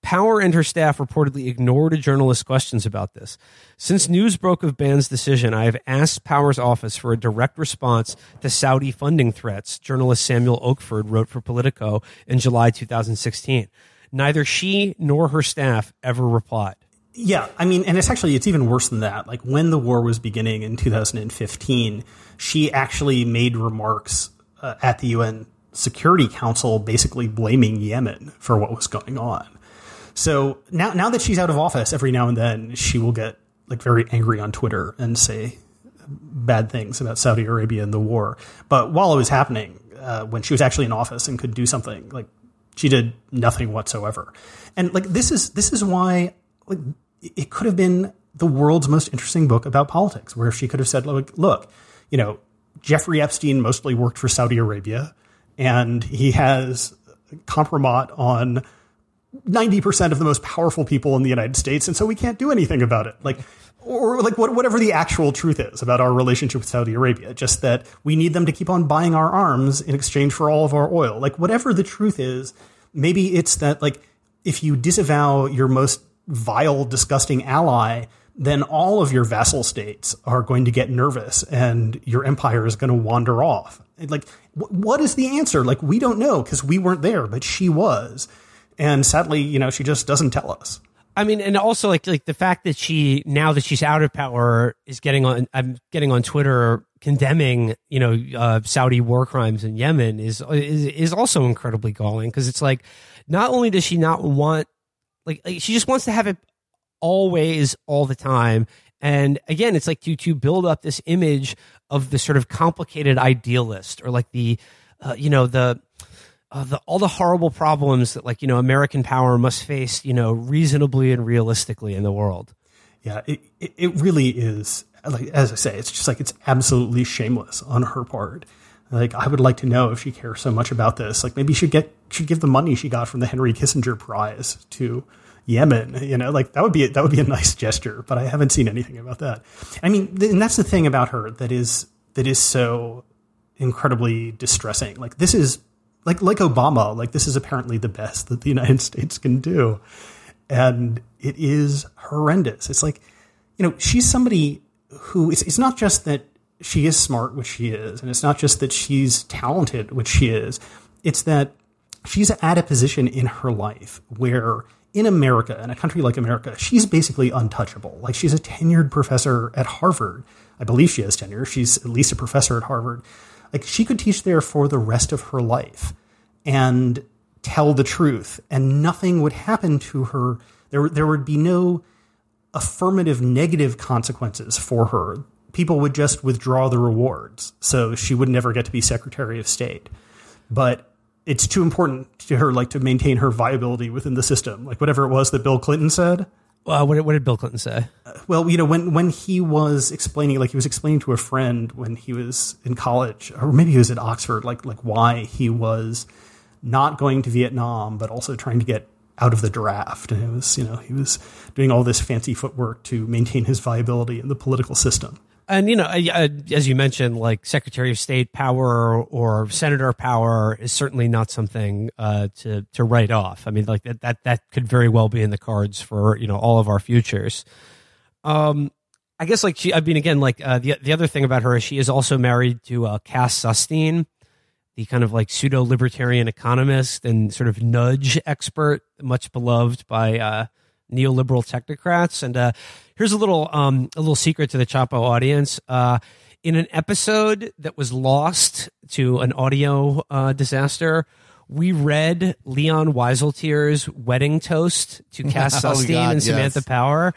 Power and her staff reportedly ignored a journalist's questions about this. Since news broke of Ban's decision, I have asked Power's office for a direct response to Saudi funding threats, journalist Samuel Oakford wrote for Politico in July 2016. Neither she nor her staff ever replied. Yeah, I mean, and it's actually it's even worse than that. Like when the war was beginning in 2015, she actually made remarks uh, at the UN Security Council, basically blaming Yemen for what was going on. So now, now that she's out of office, every now and then she will get like very angry on Twitter and say bad things about Saudi Arabia and the war. But while it was happening, uh, when she was actually in office and could do something like she did nothing whatsoever. And like this is this is why like it could have been the world's most interesting book about politics, where she could have said, "Look, look, you know, Jeffrey Epstein mostly worked for Saudi Arabia, and he has compromise on 90% of the most powerful people in the United States, and so we can't do anything about it. Like, or like what, whatever the actual truth is about our relationship with Saudi Arabia, just that we need them to keep on buying our arms in exchange for all of our oil. Like, whatever the truth is, maybe it's that, like, if you disavow your most vile, disgusting ally, then all of your vassal states are going to get nervous and your empire is going to wander off. Like, what is the answer? Like, we don't know because we weren't there, but she was. And sadly, you know, she just doesn't tell us. I mean, and also like like the fact that she now that she's out of power is getting on. I'm getting on Twitter condemning you know uh, Saudi war crimes in Yemen is is, is also incredibly galling because it's like not only does she not want like, like she just wants to have it always all the time and again it's like to to build up this image of the sort of complicated idealist or like the uh, you know the uh, the, all the horrible problems that like you know American power must face, you know, reasonably and realistically in the world. Yeah, it it, it really is. Like as I say, it's just like it's absolutely shameless on her part. Like I would like to know if she cares so much about this. Like maybe she get should give the money she got from the Henry Kissinger Prize to Yemen. You know, like that would be that would be a nice gesture. But I haven't seen anything about that. I mean, and that's the thing about her that is that is so incredibly distressing. Like this is like like Obama, like this is apparently the best that the United States can do. And it is horrendous. It's like, you know, she's somebody who it's, it's not just that she is smart, which she is, and it's not just that she's talented, which she is. It's that she's at a position in her life where in America, in a country like America, she's basically untouchable. Like she's a tenured professor at Harvard. I believe she has tenure. She's at least a professor at Harvard. Like she could teach there for the rest of her life and tell the truth, and nothing would happen to her. There, there would be no affirmative negative consequences for her. People would just withdraw the rewards, so she would never get to be Secretary of State. But it's too important to her, like to maintain her viability within the system, like whatever it was that Bill Clinton said. Uh, what, did, what did Bill Clinton say? well, you know, when when he was explaining, like he was explaining to a friend when he was in college, or maybe he was at Oxford, like like why he was not going to Vietnam, but also trying to get out of the draft. And it was, you know, he was doing all this fancy footwork to maintain his viability in the political system. And you know, as you mentioned, like Secretary of State power or Senator power is certainly not something uh, to to write off. I mean, like that that that could very well be in the cards for you know all of our futures. Um, I guess like she, I mean, again, like uh, the the other thing about her is she is also married to uh, Cass Sunstein, the kind of like pseudo libertarian economist and sort of nudge expert, much beloved by uh, neoliberal technocrats. And uh, here's a little um, a little secret to the Chapo audience. Uh, in an episode that was lost to an audio uh, disaster, we read Leon Wieseltier's wedding toast to Cass Oh, God, and Samantha yes. Power.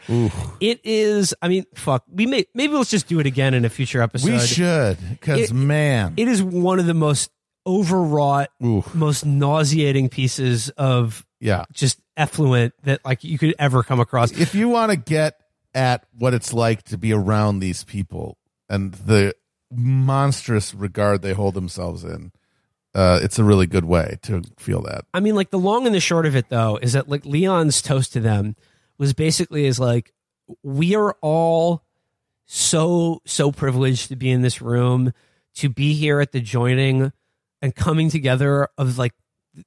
It is, I mean, fuck. We may maybe let's just do it again in a future episode. We should, because man, It is one of the most overwrought, Oof. most nauseating pieces of yeah. just effluent that like you could ever come across. If you want to get at what it's like to be around these people and the monstrous regard they hold themselves in, uh, it's a really good way to feel that. I mean, like the long and the short of it, though, is that like Leon's toast to them was basically is like we are all so so privileged to be in this room, to be here at the joining and coming together of like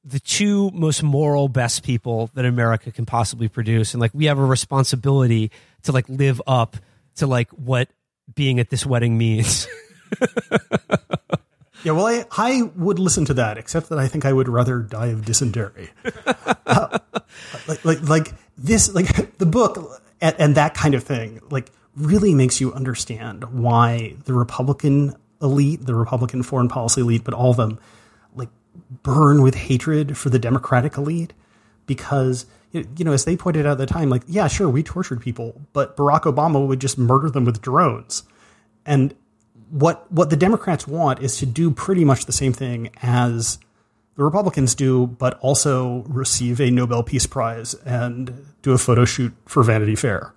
the two most moral best people that America can possibly produce, and like we have a responsibility to like live up to like what being at this wedding means. Yeah, well, I, I would listen to that, except that I think I would rather die of dysentery. Uh, like, like, like this, like the book and, and that kind of thing, like really makes you understand why the Republican elite, the Republican foreign policy elite, but all of them, burn with hatred for the Democratic elite, because you know, as they pointed out at the time, like, yeah, sure, we tortured people, but Barack Obama would just murder them with drones, and what what the Democrats want is to do pretty much the same thing as the Republicans do, but also receive a Nobel Peace Prize and do a photo shoot for Vanity Fair.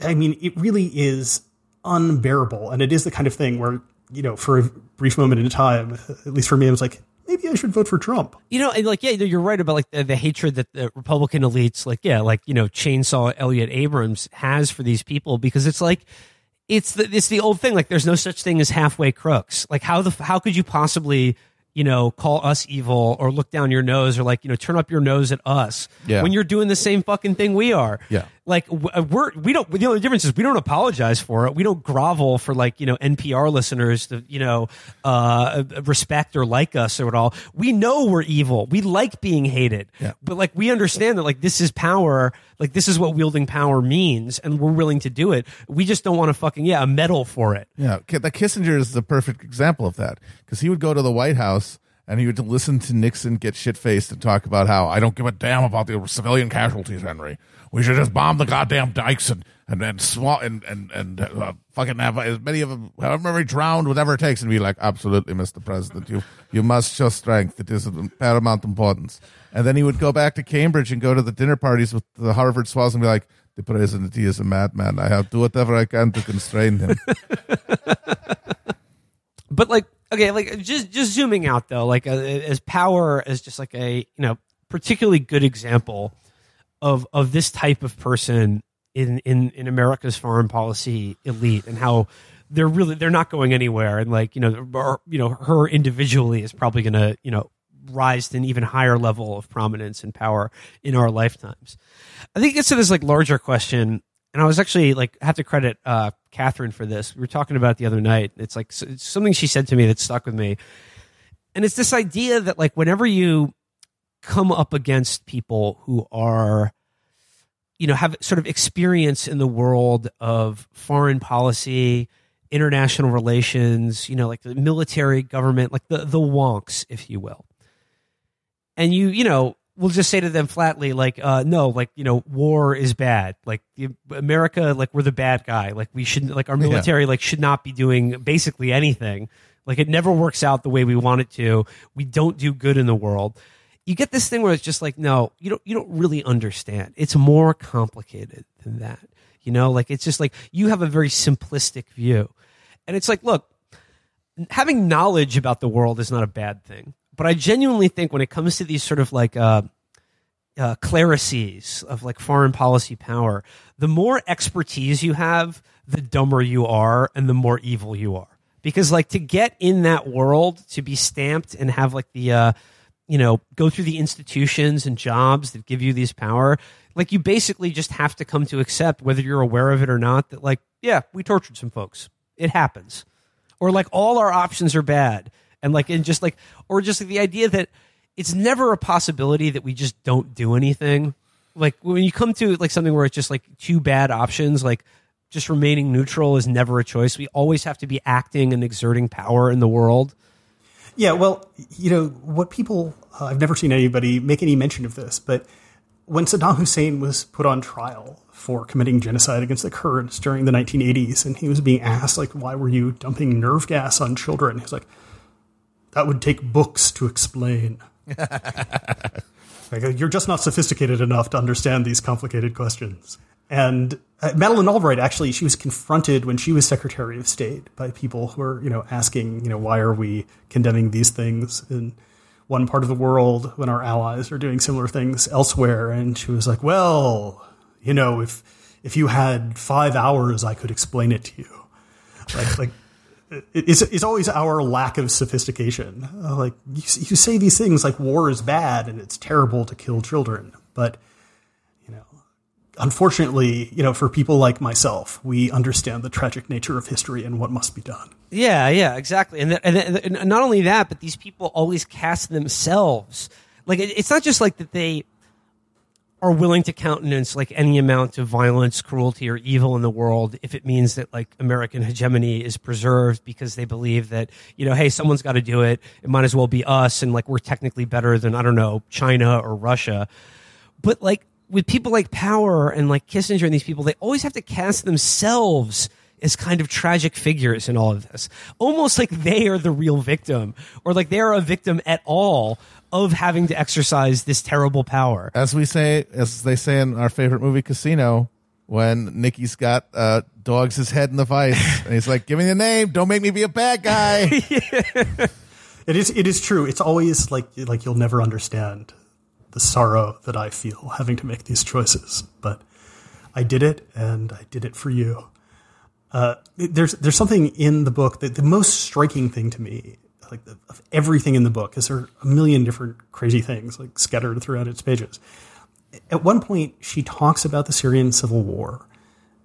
I mean, it really is unbearable, and it is the kind of thing where you know, for a brief moment in time, at least for me, I was like, maybe I should vote for Trump. You know, and like, yeah, you're right about like the, the hatred that the Republican elites, like, yeah, like you know, chainsaw Elliott Abrams has for these people because it's like, it's the it's the old thing. Like, there's no such thing as halfway crooks. Like, how the how could you possibly you know, call us evil or look down your nose or like, you know, turn up your nose at us Yeah. when you're doing the same fucking thing we are. Yeah. Like uh, we're, we don't, the only difference is we don't apologize for it. We don't grovel for like, you know, NPR listeners to, you know, uh, respect or like us or at all. We know we're evil. We like being hated. Yeah. But like, we understand that like this is power. Like this is what wielding power means and we're willing to do it. We just don't want to fucking, yeah, a medal for it. Yeah, the Kissinger is the perfect example of that because he would go to the White House and he would listen to Nixon get shit faced and talk about how I don't give a damn about the civilian casualties, Henry. We should just bomb the goddamn dikes and and and and and and uh, fucking have as many of them, however drowned, whatever it takes, and be like, absolutely, Mr. President, you you must show strength. It is of paramount importance. And then he would go back to Cambridge and go to the dinner parties with the Harvard swells and be like, the president, he is a madman. I have to do whatever I can to constrain him. but like okay like just just zooming out though like uh, as power as just like a you know particularly good example of of this type of person in in in America's foreign policy elite and how they're really they're not going anywhere and like you know or, you know her individually is probably going to you know rise to an even higher level of prominence and power in our lifetimes. I think it gets to this like larger question and I was actually like have to credit uh, Catherine for this. We were talking about it the other night. It's like it's something she said to me that stuck with me, and it's this idea that like whenever you come up against people who are, you know, have sort of experience in the world of foreign policy, international relations, you know, like the military, government, like the the wonks, if you will, and you you know we'll just say to them flatly like uh no like you know war is bad. Like america like we're the bad guy. Like we shouldn't like our military like should not be doing basically anything. Like it never works out the way we want it to. We don't do good in the world you get this thing where it's just like no you don't you don't really understand it's more complicated than that you know like it's just like you have a very simplistic view and it's like look having knowledge about the world is not a bad thing. But I genuinely think when it comes to these sort of like uh, uh, clerisies of like foreign policy power, the more expertise you have, the dumber you are and the more evil you are. Because like to get in that world, to be stamped and have like the, uh, you know, go through the institutions and jobs that give you these power, like you basically just have to come to accept, whether you're aware of it or not, that like, yeah, we tortured some folks. It happens. Or like all our options are bad. And like and just like or just like the idea that it's never a possibility that we just don't do anything. Like when you come to like something where it's just like two bad options like just remaining neutral is never a choice. We always have to be acting and exerting power in the world Yeah, well, you know, what people, uh, I've never seen anybody make any mention of this, but when Saddam Hussein was put on trial for committing genocide against the Kurds during the 1980s, and he was being asked, like, why were you dumping nerve gas on children? He's like, that would take books to explain. like, you're just not sophisticated enough to understand these complicated questions. And uh, Madeleine Albright actually, she was confronted when she was Secretary of State by people who were, you know, asking, you know, why are we condemning these things in one part of the world when our allies are doing similar things elsewhere? And she was like, well, you know, if if you had five hours, I could explain it to you. Like, like it's, it's always our lack of sophistication. Uh, like you, you say these things like war is bad and it's terrible to kill children, but unfortunately, you know, for people like myself, we understand the tragic nature of history and what must be done. Yeah, yeah, exactly. And, th- and, th- and not only that, but these people always cast themselves. Like it, it's not just like that they are willing to countenance like any amount of violence, cruelty, or evil in the world if it means that like American hegemony is preserved because they believe that you know, hey, someone's got to do it. It might as well be us, and like we're technically better than I don't know China or Russia. But like with people like Power and like Kissinger and these people, they always have to cast themselves as kind of tragic figures in all of this. Almost like they are the real victim or like they're a victim at all of having to exercise this terrible power. as we say, as they say in our favorite movie, Casino, when Nicky's got uh, dogs his head in the vice, and he's like, "Give me the name. Don't make me be a bad guy." It is. It is true. It's always like like you'll never understand the sorrow that I feel having to make these choices, but I did it, and I did it for you. Uh, there's there's something in the book that the most striking thing to me, like the, of everything in the book, is there are a million different crazy things like scattered throughout its pages. At one point, she talks about the Syrian civil war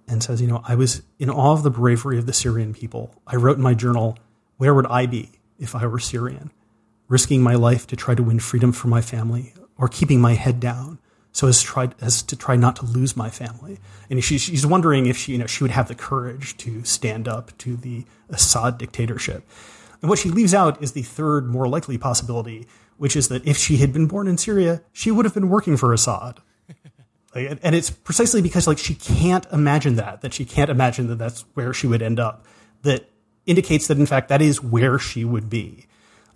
and says, "You know, I was in awe of the bravery of the Syrian people. I wrote in my journal, where would I be if I were Syrian, risking my life to try to win freedom for my family, or keeping my head down." so as, tried, as to try not to lose my family. And she, she's wondering if she, you know, she would have the courage to stand up to the Assad dictatorship. And what she leaves out is the third, more likely possibility, which is that if she had been born in Syria, she would have been working for Assad. like, and it's precisely because like she can't imagine that, that she can't imagine that that's where she would end up, that indicates that in fact that is where she would be.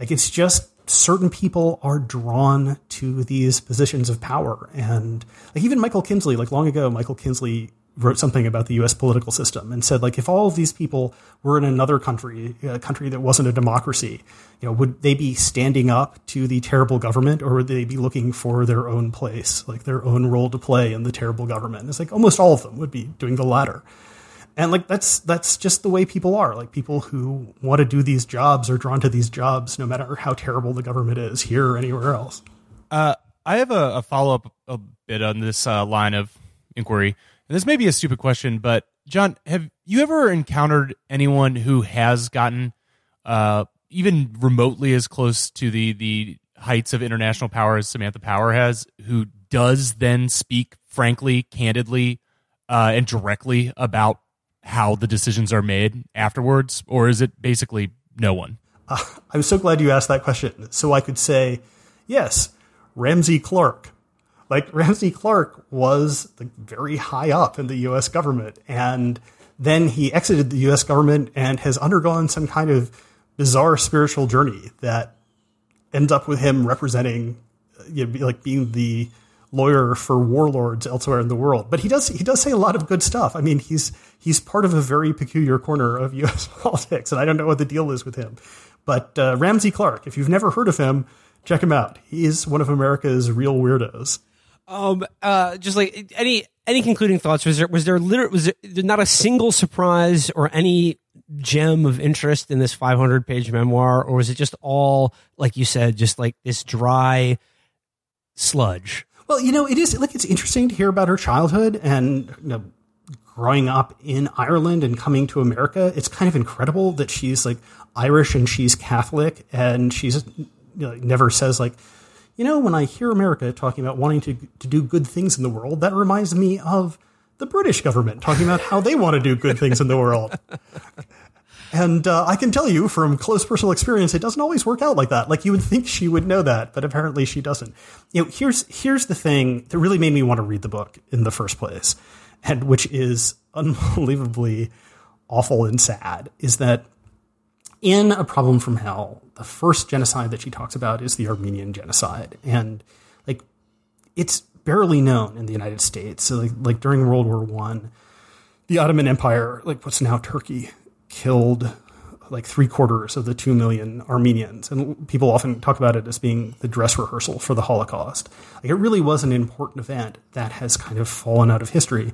Like it's just certain people are drawn to these positions of power. And like even Michael Kinsley, like long ago, Michael Kinsley wrote something about the U.S. political system and said, like, if all of these people were in another country, a country that wasn't a democracy, you know, would they be standing up to the terrible government, or would they be looking for their own place, like their own role to play in the terrible government? It's like almost all of them would be doing the latter and like that's that's just the way people are. Like people who want to do these jobs are drawn to these jobs no matter how terrible the government is here or anywhere else. Uh, i have a, a follow-up a bit on this uh, line of inquiry. And this may be a stupid question but jon have you ever encountered anyone who has gotten uh, even remotely as close to the the heights of international power as samantha power has who does then speak frankly candidly uh, and directly about how the decisions are made afterwards, or is it basically no one? Uh, I'm so glad you asked that question. So I could say, yes, Ramsey Clark. Like Ramsey Clark was like, very high up in the U.S. government, and then he exited the U.S. government and has undergone some kind of bizarre spiritual journey that ends up with him representing, you know, like being the lawyer for warlords elsewhere in the world. But he does he does say a lot of good stuff. I mean, he's he's part of a very peculiar corner of U.S. politics, and I don't know what the deal is with him. But uh, Ramsey Clark, if you've never heard of him, check him out. He's one of America's real weirdos. Um, uh, just like any any concluding thoughts? Was there was there literally was there not a single surprise or any gem of interest in this 500 page memoir, or was it just all like you said, just like this dry sludge? Well, you know, it is like it's interesting to hear about her childhood and you know, growing up in Ireland and coming to America. It's kind of incredible that she's like Irish and she's Catholic and she's you know, never says like, you know, when I hear America talking about wanting to to do good things in the world, that reminds me of the British government talking about how they want to do good things in the world. And uh, I can tell you from close personal experience, it doesn't always work out like that. Like you would think she would know that, but apparently she doesn't. You know, here's here's the thing that really made me want to read the book in the first place, and which is unbelievably awful and sad, is that in A Problem from Hell, the first genocide that she talks about is the Armenian genocide, and like it's barely known in the United States. So like, like during World War One, the Ottoman Empire, like what's now Turkey, killed like three quarters of the two million Armenians. And people often talk about it as being the dress rehearsal for the Holocaust. Like it really was an important event that has kind of fallen out of history.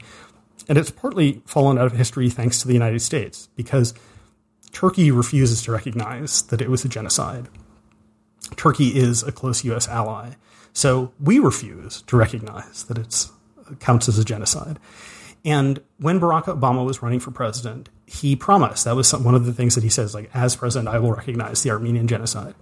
And it's partly fallen out of history thanks to the United States because Turkey refuses to recognize that it was a genocide. Turkey is a close U.S. ally. So we refuse to recognize that it counts as a genocide. And when Barack Obama was running for president, he promised that was some, one of the things that he says, like, as president, I will recognize the Armenian genocide.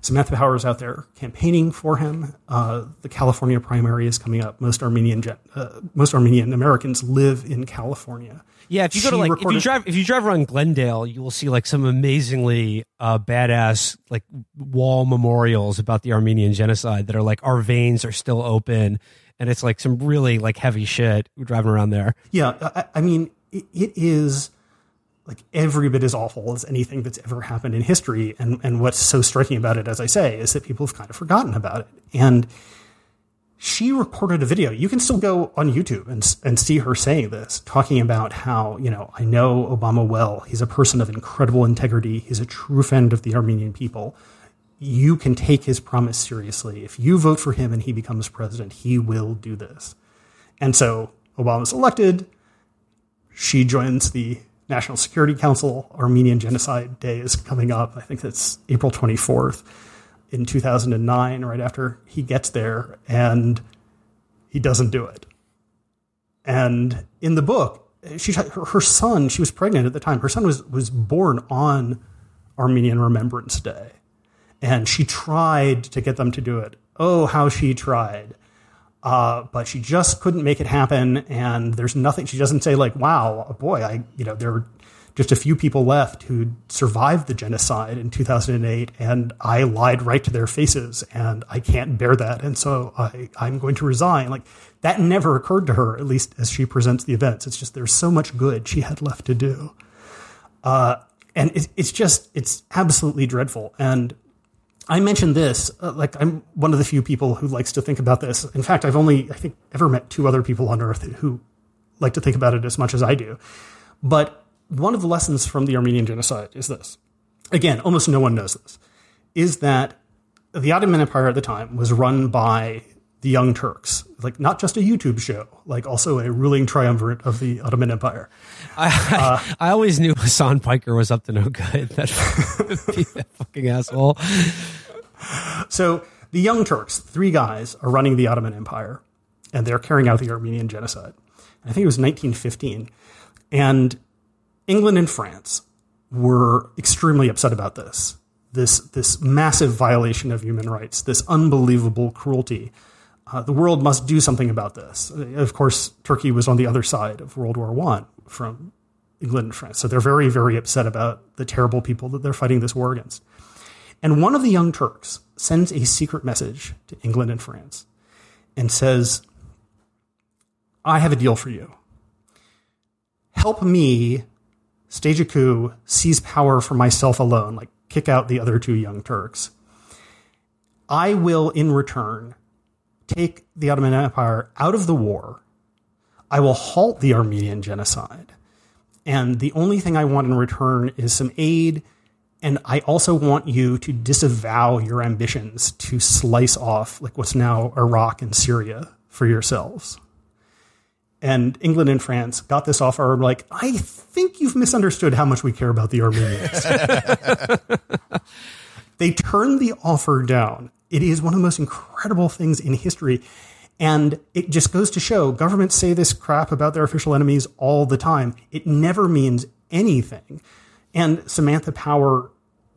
Samantha Power is out there campaigning for him. Uh, the California primary is coming up. Most Armenian uh, most Armenian Americans live in California. Yeah, if you go to like recorded- if you drive if you drive around Glendale, you will see like some amazingly uh, badass like wall memorials about the Armenian genocide that are like our veins are still open, and it's like some really like heavy shit driving around there. Yeah, I, I mean it, it is like every bit as awful as anything that's ever happened in history. And, and what's so striking about it, as I say, is that people have kind of forgotten about it. And she recorded a video. You can still go on YouTube and, and see her saying this, talking about how, you know, I know Obama well. He's a person of incredible integrity. He's a true friend of the Armenian people. you can take his promise seriously. If you vote for him and he becomes president, he will do this. And so Obama's elected. She joins the National Security Council. Armenian Genocide Day is coming up. I think that's April 24th in 2009, right after he gets there, and he doesn't do it. And in the book, she her, her son, she was pregnant at the time. Her son was was born on Armenian Remembrance Day, and she tried to get them to do it. Oh, how she tried! Uh, but she just couldn't make it happen. And there's nothing. She doesn't say like, "Wow, boy, I you know there were just a few people left who survived the genocide in 2008, and I lied right to their faces, and I can't bear that, and so I I'm going to resign." Like that never occurred to her, at least as she presents the events. It's just there's so much good she had left to do. Uh, and it, it's just it's absolutely dreadful and I mentioned this, uh, like I'm one of the few people who likes to think about this. In fact, I've only, I think, ever met two other people on earth who like to think about it as much as I do. But one of the lessons from the Armenian genocide is this. Again, almost no one knows this, is that the Ottoman Empire at the time was run by the Young Turks, like not just a YouTube show, like also a ruling triumvirate of the Ottoman Empire. I, uh, I, always knew Hasan Piker was up to no good. That, that fucking asshole. So the Young Turks, three guys, are running the Ottoman Empire, and they're carrying out the Armenian genocide. I think it was 1915, and England and France were extremely upset about this. This this massive violation of human rights, this unbelievable cruelty uh, the world must do something about this. Of course, Turkey was on the other side of World War One from England and France, so they're very, very upset about the terrible people that they're fighting this war against. And one of the young Turks sends a secret message to England and France and says, "I have a deal for you. Help me stage a coup, seize power for myself alone, like kick out the other two young Turks. I will, in return." take the Ottoman Empire out of the war. I will halt the Armenian genocide. And the only thing I want in return is some aid. And I also want you to disavow your ambitions to slice off, like what's now Iraq and Syria, for yourselves. And England and France got this offer, like, I think you've misunderstood how much we care about the Armenians. they turned the offer down it is one of the most incredible things in history. And it just goes to show governments say this crap about their official enemies all the time. It never means anything. And Samantha Power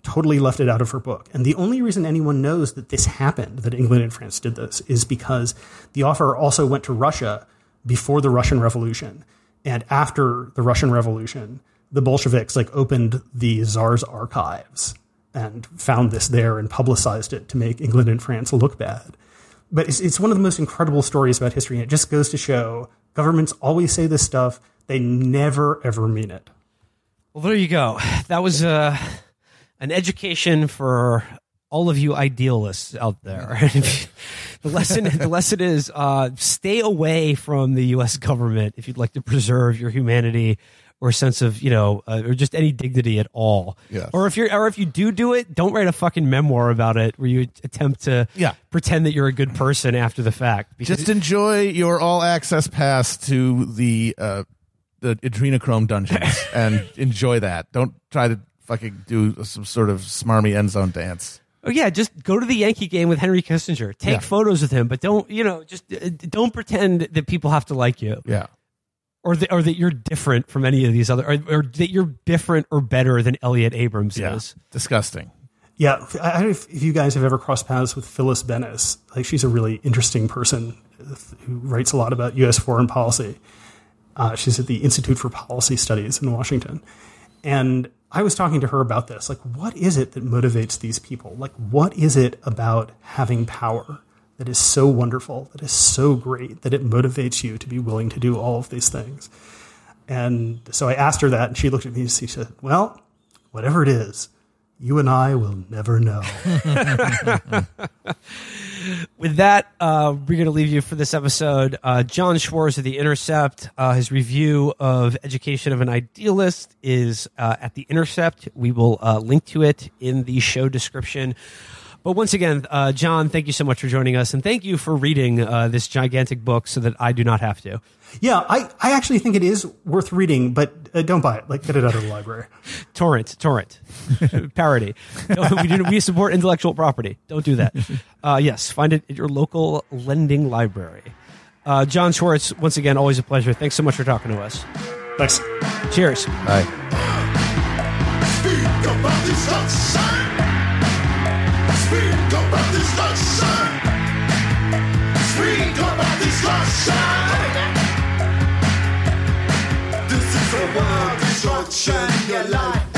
totally left it out of her book. And the only reason anyone knows that this happened, that England and France did this, is because the offer also went to Russia before the Russian Revolution. And after the Russian Revolution, the Bolsheviks like opened the Tsar's archives and found this there and publicized it to make England and France look bad. But it's, it's one of the most incredible stories about history. And it just goes to show governments always say this stuff, they never, ever mean it. Well, there you go. That was uh, an education for all of you idealists out there. the lesson, the lesson is uh, stay away from the U.S. government if you'd like to preserve your humanity or sense of you know uh, or just any dignity at all yes. or if you're or if you do do it don't write a fucking memoir about it where you attempt to yeah. pretend that you're a good person after the fact just enjoy your all access pass to the uh the adrenochrome dungeons and enjoy that don't try to fucking do some sort of smarmy end zone dance Oh yeah, just go to the Yankee game with Henry Kissinger. Take Yeah. photos with him, but don't you know? Just uh, don't pretend that people have to like you. yeah or that, or that you're different from any of these other, or, or that you're different or better than Elliott Abrams yeah is. disgusting Yeah, I don't know if, if you guys have ever crossed paths with Phyllis Bennis. Like, she's a really interesting person who writes a lot about U.S. foreign policy. Uh, she's at the Institute for Policy Studies in Washington. And I was talking to her about this. Like, what is it that motivates these people? Like, what is it about having power that is so wonderful, that is so great, that it motivates you to be willing to do all of these things? And so I asked her that, and she looked at me and she said, Well, whatever it is, you and I will never know. With that, uh, we're going to leave you for this episode. Uh, Jon Schwarz of The Intercept, uh, his review of Education of an Idealist is uh, at The Intercept. We will uh, link to it in the show description. But once again, uh, Jon, thank you so much for joining us, and thank you for reading uh, this gigantic book so that I do not have to. Yeah, I, I actually think it is worth reading, but uh, don't buy it. Like, get it out of the library. Torrent, torrent, parody. No, we, do, we support intellectual property. Don't do that. Uh, yes, find it at your local lending library. Uh, Jon Schwarz, once again, always a pleasure. Thanks so much for talking to us. Thanks. Cheers. Bye. Destruction. Your life